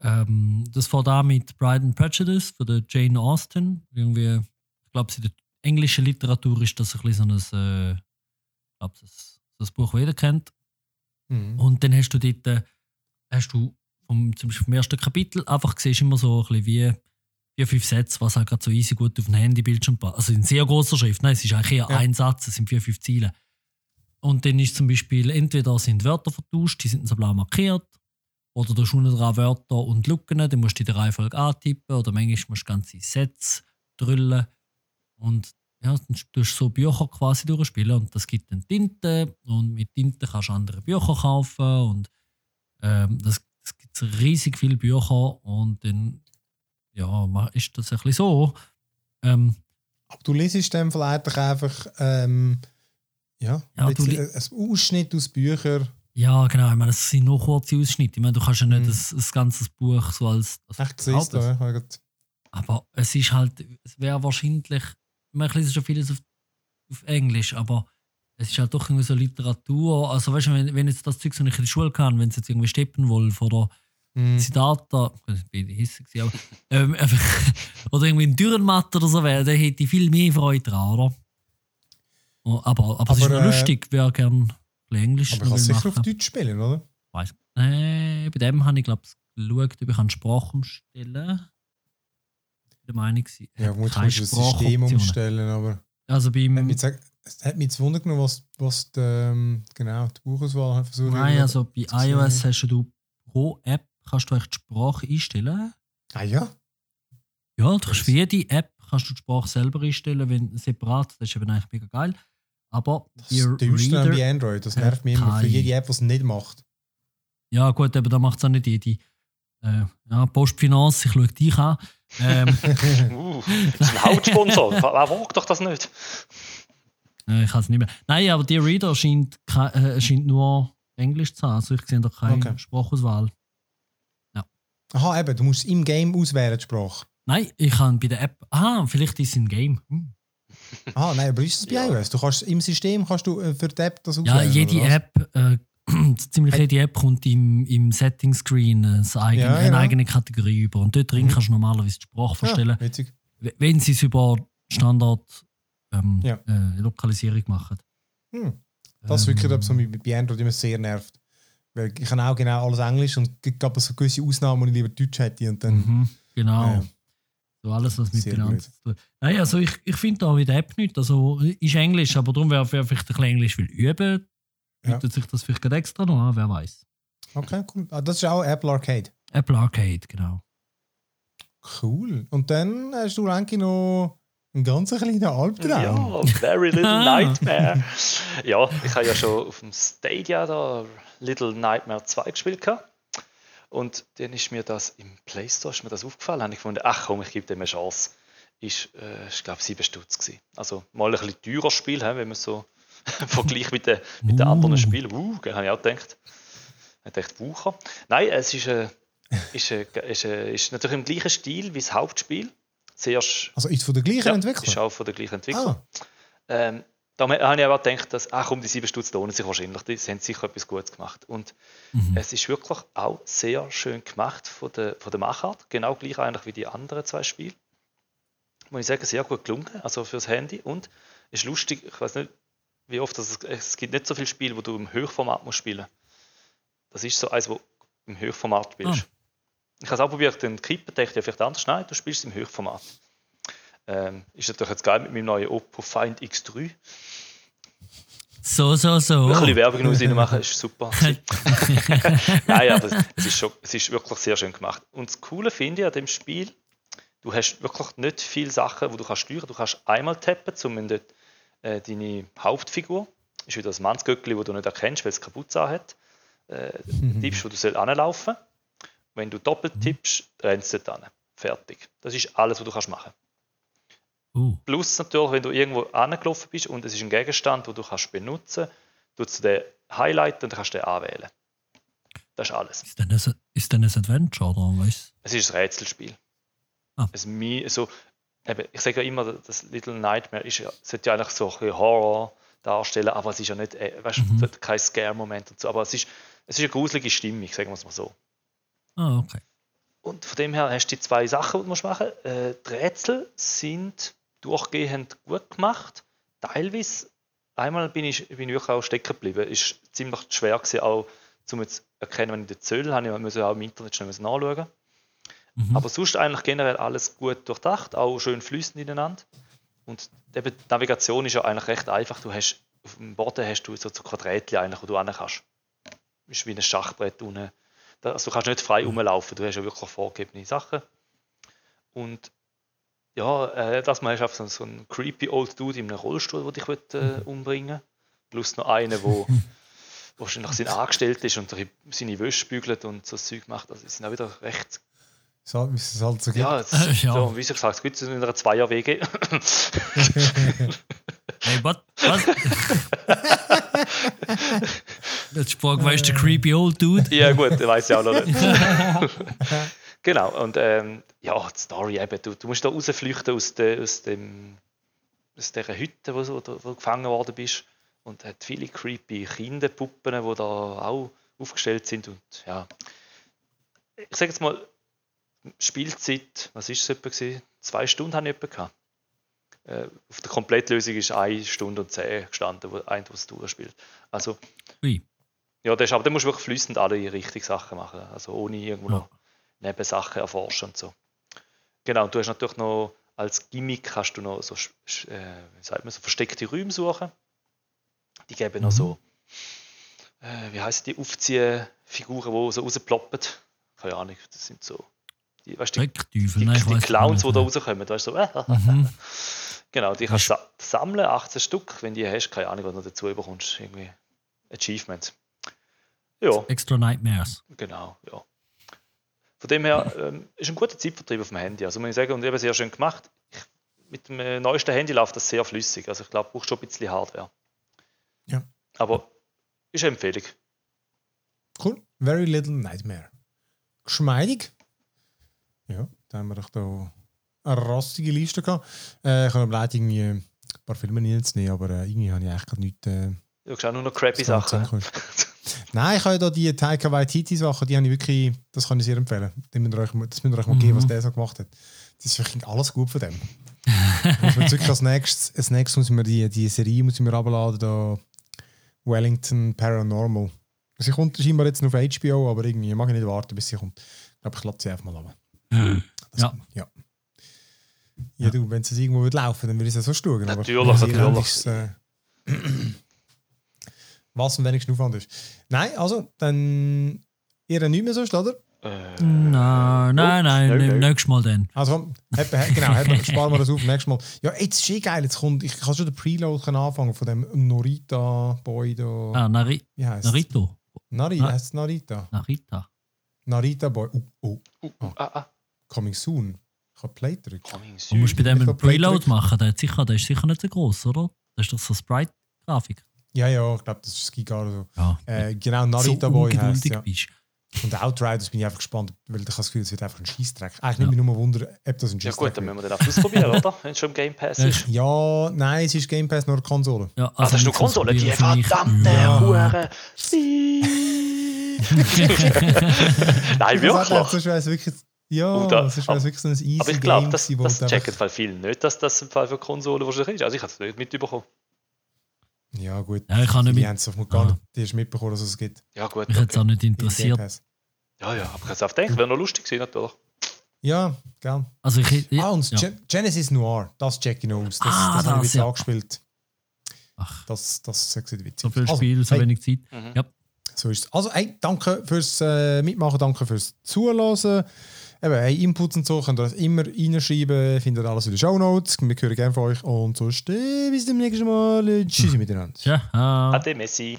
ähm, das vor da mit Bride and Prejudice von der Jane Austen. Irgendwie, ich glaube, sie englische Literatur ist das ein bisschen so ein, äh, ich glaube, das, das Buch, das jeder kennt. Mhm. Und dann hast du dort, äh, hast du vom, zum Beispiel vom ersten Kapitel einfach siehst immer so ein bisschen wie vier, fünf Sätze, was halt gerade so easy gut auf dem Handybildschirm passt. Also in sehr großer Schrift. Nein, es ist eigentlich eher ja. ein Satz, es sind vier, fünf Ziele. Und dann ist zum Beispiel, entweder sind Wörter vertauscht, die sind so blau markiert, oder du hast unten dran Wörter und Lücken, dann musst du der Reihenfolge antippen, oder manchmal musst du ganze Sätze drüllen. Und ja, dann tust du so Bücher quasi durchspielen und das gibt dann Tinte und mit Tinte kannst du andere Bücher kaufen und ähm, das, das gibt riesig viele Bücher und dann ja, ist das ein bisschen so. Ähm,
Aber du liest dann vielleicht einfach ähm, ja, ja du ein Ausschnitt aus Büchern.
Ja, genau. Ich meine, das sind nur kurze Ausschnitte. Ich meine, du kannst ja nicht mhm. das, das ganze Buch so als. als
Echt siehst du, ja.
Aber es ist halt, es wäre wahrscheinlich, man liest schon vieles auf, auf Englisch, aber es ist halt doch irgendwie so Literatur. Also weißt du, wenn, wenn jetzt das Zeug, so ich in der Schule kann, wenn es jetzt irgendwie Steppenwolf oder mm. Siddhartha, ich bin hissig, aber, ähm, oder irgendwie ein Dürrenmatt oder so wäre, dann hätte ich viel mehr Freude dran, oder? Oh, aber, aber, aber es ist äh, lustig, wer gerne Englisch
Aber kannst sicher auf Deutsch spielen, oder?
Weiß. Äh, bei dem habe ich, glaube ich, geschaut, ob ich eine Sprache umstellen kann der Meinung.
Ja, gut, kannst du das System umstellen, aber.
Also beim.
Es hat mich jetzt wundern genommen, was, was die, ähm, genau, die Buchauswahl
versucht Nein, also bei iOS hast du pro App kannst du die Sprache einstellen.
Ah ja?
Ja, du kannst für jede App kannst du die Sprache selber einstellen, wenn separat. Das ist eben eigentlich mega geil. Aber
das ist bei Android. Das nervt mich immer für jede App, die es nicht macht.
Ja, gut, aber da macht es auch nicht jede. Äh, ja, Postfinance, ich schaue dich an. Ähm,
uh, das ist ein Hauptsponsor. Wer wagt doch das nicht?
Äh, ich kann es nicht mehr. Nein, aber die Reader scheint, äh, scheint nur Englisch zu haben. Also ich sehe da keine okay. Sprachauswahl. Ja.
Aha, eben, du musst im Game auswählen, die Sprache.
Nein, ich kann bei der App. Ah, vielleicht ist es im Game. Hm.
Ah, nein, aber ist es bei ja. iOS? Du kannst im System kannst du äh, für die App das
auswählen. Ja, jede App äh, ziemlich jede App kommt im, im Setting-Screen eine, eigene, ja, eine eigene Kategorie über. Und dort drin mhm. kannst du normalerweise die Sprache verstellen. Ja, wenn sie es über Standard ähm, ja. äh, Lokalisierung machen.
Hm. Das ist wirklich ähm, etwas, was mich bei Android immer sehr nervt. Weil ich kann auch genau alles Englisch und es gibt so gewisse Ausnahmen, wo ich lieber Deutsch hätte. Und dann,
mhm, genau. Äh, so alles, was mit Finanzen zu tun Nein, also ich, ich finde da mit der App nicht. Also ist Englisch, aber darum wäre vielleicht ein bisschen Englisch will üben bietet sich das vielleicht extra noch an, wer weiß.
Okay, cool. Ah, das ist auch Apple Arcade.
Apple Arcade, genau.
Cool. Und dann hast du eigentlich noch einen ganz kleinen Albtraum.
Ja, Very Little Nightmare. ja, ich habe ja schon auf dem Stadia da Little Nightmare 2 gespielt. Gehabt. Und dann ist mir das im Play Store ist mir das aufgefallen. habe ich gefunden, ach komm, ich gebe dem eine Chance. Ist, äh, ich glaube, 7 Stutz gewesen. Also mal ein bisschen teurer Spiel, wenn man so vergleicht mit den, mit den anderen uh. Spielen. Uh, habe ich auch gedacht. Ich dachte, Wucher. Nein, es ist, äh, ist, äh, ist, äh, ist natürlich im gleichen Stil wie das Hauptspiel.
Zuerst, also ist von der gleichen ja, Entwickler?
ist auch von der gleichen Entwickler. Ah. Ähm, da habe ich aber gedacht, dass, ach komm, die sieben Stutz lohnen sich wahrscheinlich, die haben sicher etwas Gutes gemacht. Und mhm. es ist wirklich auch sehr schön gemacht von der, von der Machart, genau gleich eigentlich wie die anderen zwei Spiele. Muss ich sagen, sehr gut gelungen, also fürs Handy. Und es ist lustig, ich weiß nicht, wie oft, das, es gibt nicht so viele Spiele, wo du im Höchformat musst spielen Das ist so eins, wo du im Höchformat spielst. Ah. Ich habe es auch probiert, den Kippen dachte ich vielleicht anders. Nein, du spielst im Höchformat. Ähm, ist natürlich jetzt geil mit meinem neuen Oppo Find X3.
So, so, so.
Ein bisschen Werbung muss machen, ist super. Nein, aber es ist, schon, es ist wirklich sehr schön gemacht. Und das Coole finde ich an dem Spiel, du hast wirklich nicht viele Sachen, wo du kannst steuern. Du kannst einmal tappen, um dort, äh, deine Hauptfigur, ist wieder das Mannsgöckli, das du nicht erkennst, weil es kaputt hat, äh, mhm. tippst, wo du soll anlaufen. Wenn du doppelt tippst, rennst du dann. Fertig. Das ist alles, was du kannst machen Uh. Plus natürlich, wenn du irgendwo angelaufen bist und es ist ein Gegenstand, den du kannst benutzen kannst, du den highlighten und dann kannst du den anwählen. Das ist alles.
Ist denn ein, ist denn ein Adventure oder was?
Es ist ein Rätselspiel. Ah. Es, so, eben, ich sage ja immer, das Little Nightmare ist, sollte ja eigentlich so ein Horror darstellen, aber es ist ja nicht, äh, weißt, mhm. kein Scare-Moment und so, aber es ist, es ist eine gruselige Stimmung, sagen wir es mal so.
Ah, okay.
Und von dem her hast du die zwei Sachen, die du machen musst. Äh, die Rätsel sind durchgehend gut gemacht. Teilweise, einmal bin ich, bin ich auch stecken geblieben. Es war ziemlich schwer gewesen, auch um zu erkennen, wenn ich den Zöll habe. Ich musste auch im Internet schnell nachschauen. Mhm. Aber sonst eigentlich generell alles gut durchdacht, auch schön fließend ineinander. Und die Navigation ist ja eigentlich recht einfach. Du hast, auf dem Boden hast du so, so Quadrätchen eigentlich, wo du hin kannst. Ist wie ein Schachbrett unten. Also du kannst nicht frei mhm. rumlaufen, du hast ja wirklich vorgegebene Sachen. Und ja, äh, das mal hast du so einen creepy old Dude in einem Rollstuhl, der dich will, äh, mhm. umbringen Plus noch einen, der wahrscheinlich sein Angestellter ist und seine Wäsche bügelt und so Zeug macht. Also, sind auch wieder recht.
So, wie es halt so
gibt. Ja, jetzt, ja. So, wie gesagt, es gibt es in einer Zweier-WG.
hey, what? Was? Jetzt fragt, weißt du, der creepy old dude?
Ja, gut, der weiß ja auch noch nicht. Genau, und ähm, ja, die Story eben, du, du musst da rausflüchten aus, de, aus, dem, aus dieser Hütte, wo, wo, du gefangen worden bist. Und hat viele creepy Kinderpuppen, die da auch aufgestellt sind. Und ja, ich sage jetzt mal, Spielzeit, was ist es etwa gewesen? Zwei Stunden habe ich etwa gehabt. Äh, auf der Komplettlösung ist eine Stunde und zehn gestanden, wo ein was durchspielt. Also,
Ui.
ja, das ist, aber dann musst du wirklich flüssend alle richtigen Sachen machen. Also ohne irgendwo ja. noch Nebensachen erforschen und so. Genau, und du hast natürlich noch als Gimmick hast du noch so, äh, wie sagt man, so versteckte Räume suchen. Die geben mhm. noch so, äh, wie heißt die, Aufziehfiguren, die so rausploppen. Keine Ahnung, das sind so,
die, weißt, die,
die, die, die Clowns, die da rauskommen. Weißt, so, äh, mhm. Genau, die kannst du sammeln, 18 Stück, wenn die hast, keine Ahnung, was du dazu bekommst. Irgendwie Achievement.
Ja. Extra Nightmares.
Genau, ja. Von dem her ähm, ist ein guter Zeitvertrieb auf dem Handy. Also muss ich sagen, und eben sehr schön gemacht. Ich, mit dem äh, neuesten Handy läuft das sehr flüssig. Also ich glaube, braucht schon ein bisschen Hardware.
Ja.
Aber ist eine Empfehlung.
Cool. Very Little Nightmare. Geschmeidig. Ja, da haben wir doch da eine rostige Liste gehabt. Äh, ich habe überlegt, irgendwie ein paar Filme nicht zu nehmen, aber äh, irgendwie habe ich eigentlich gerade nichts. Äh,
du hast auch nur noch crappy Sachen.
Nein, ich habe ja da die Taika Waititi Sachen, die habe ich wirklich, das kann ich sehr empfehlen. Das müsst ihr euch, das müsst ihr euch mal geben, was mhm. der so gemacht hat. Das ist wirklich alles gut von dem. muss man wirklich als nächstes, als nächstes muss ich mir die, die Serie muss ich mir abladen, da Wellington Paranormal. Sie kommt scheinbar jetzt noch auf HBO, aber irgendwie mag ich nicht warten, bis sie kommt. Ich glaube, ich lade sie einfach mal.
Mhm.
ja. ja. Ja, du, wenn es irgendwo wird laufen, dann würde ich es so schauen.
Natürlich, natürlich. Äh,
was am wenigsten Aufwand ist. Nein, also, dann ihr nicht mehr so, oder?
Äh, nein, nein, nein, nächstes Mal dann.
Also, genau, sparen wir das auf, nächstes Mal. Ja, jetzt ist eh geil, jetzt kommt, ich kann schon den Preload anfangen von dem Norita-Boy da.
Ah, Nari
Wie heißt
Narito.
Nari, Na heißt Narita?
Narita.
Narita-Boy. Oh, oh.
Uh, uh, ah, ah.
Coming soon. Ich habe Play drücken.
Coming
Du
soon.
musst bei dem einen Preload machen, der, hat sicher, der ist sicher nicht so groß, oder? Das ist doch so Sprite-Grafik.
Ja, ja, ich glaube, das ist Giga oder so.
Ja.
Äh, genau,
so
Narita-Boy heißt ja.
bist.
Und Outriders bin ich einfach gespannt, weil ich habe das Gefühl, es wird einfach ein Scheißdreck. Eigentlich nicht mich nur wundern, ob das ein
Ja
Scheißdreck
gut, dann müssen wir den auch ausprobieren, oder? Wenn es schon im Game Pass ist.
Ja, nein, es ist Game Pass nur Konsole.
Ja,
Ah, das ist nur Konsole, die verdammte
Ja.
Hure. Nein,
Das
wirklich.
sonst wäre es wirklich, ja,
Und da-
sonst wäre es wirklich so ein easy
Aber ich glaube, das, das checken viele nicht, dass das im Fall für Konsolen wahrscheinlich ist. Also ich habe es nicht mitbekommen.
Ja, gut.
Ja, ich habe nicht
die haben es doch gar
Ah.
nicht die hast mitbekommen, dass es gibt.
Ja gut,
Mich hat es
okay.
auch nicht interessiert.
Ja, ja, aber ich hätte es auch gedacht, wäre noch lustig gewesen natürlich.
Ja, gell.
Also ich, ja,
Ah, und
ja.
Gen- Genesis Noir, das check ich noch aus. Das,
Ah,
das habe ich
das,
jetzt
ja.
angespielt.
Ach,
Das, das sieht witzig
so viel
aus.
Spiel, so
hey,
wenig Zeit.
Mhm.
Ja.
So ist es. Also, hey, danke fürs äh, Mitmachen, danke fürs Zuhören. Eben, hey, Inputs und so könnt ihr das immer reinschreiben, findet alles in den Show Notes. Wir hören gerne von euch und sonst äh, bis zum nächsten Mal. Tschüssi miteinander.
Ah.
Ade Messi.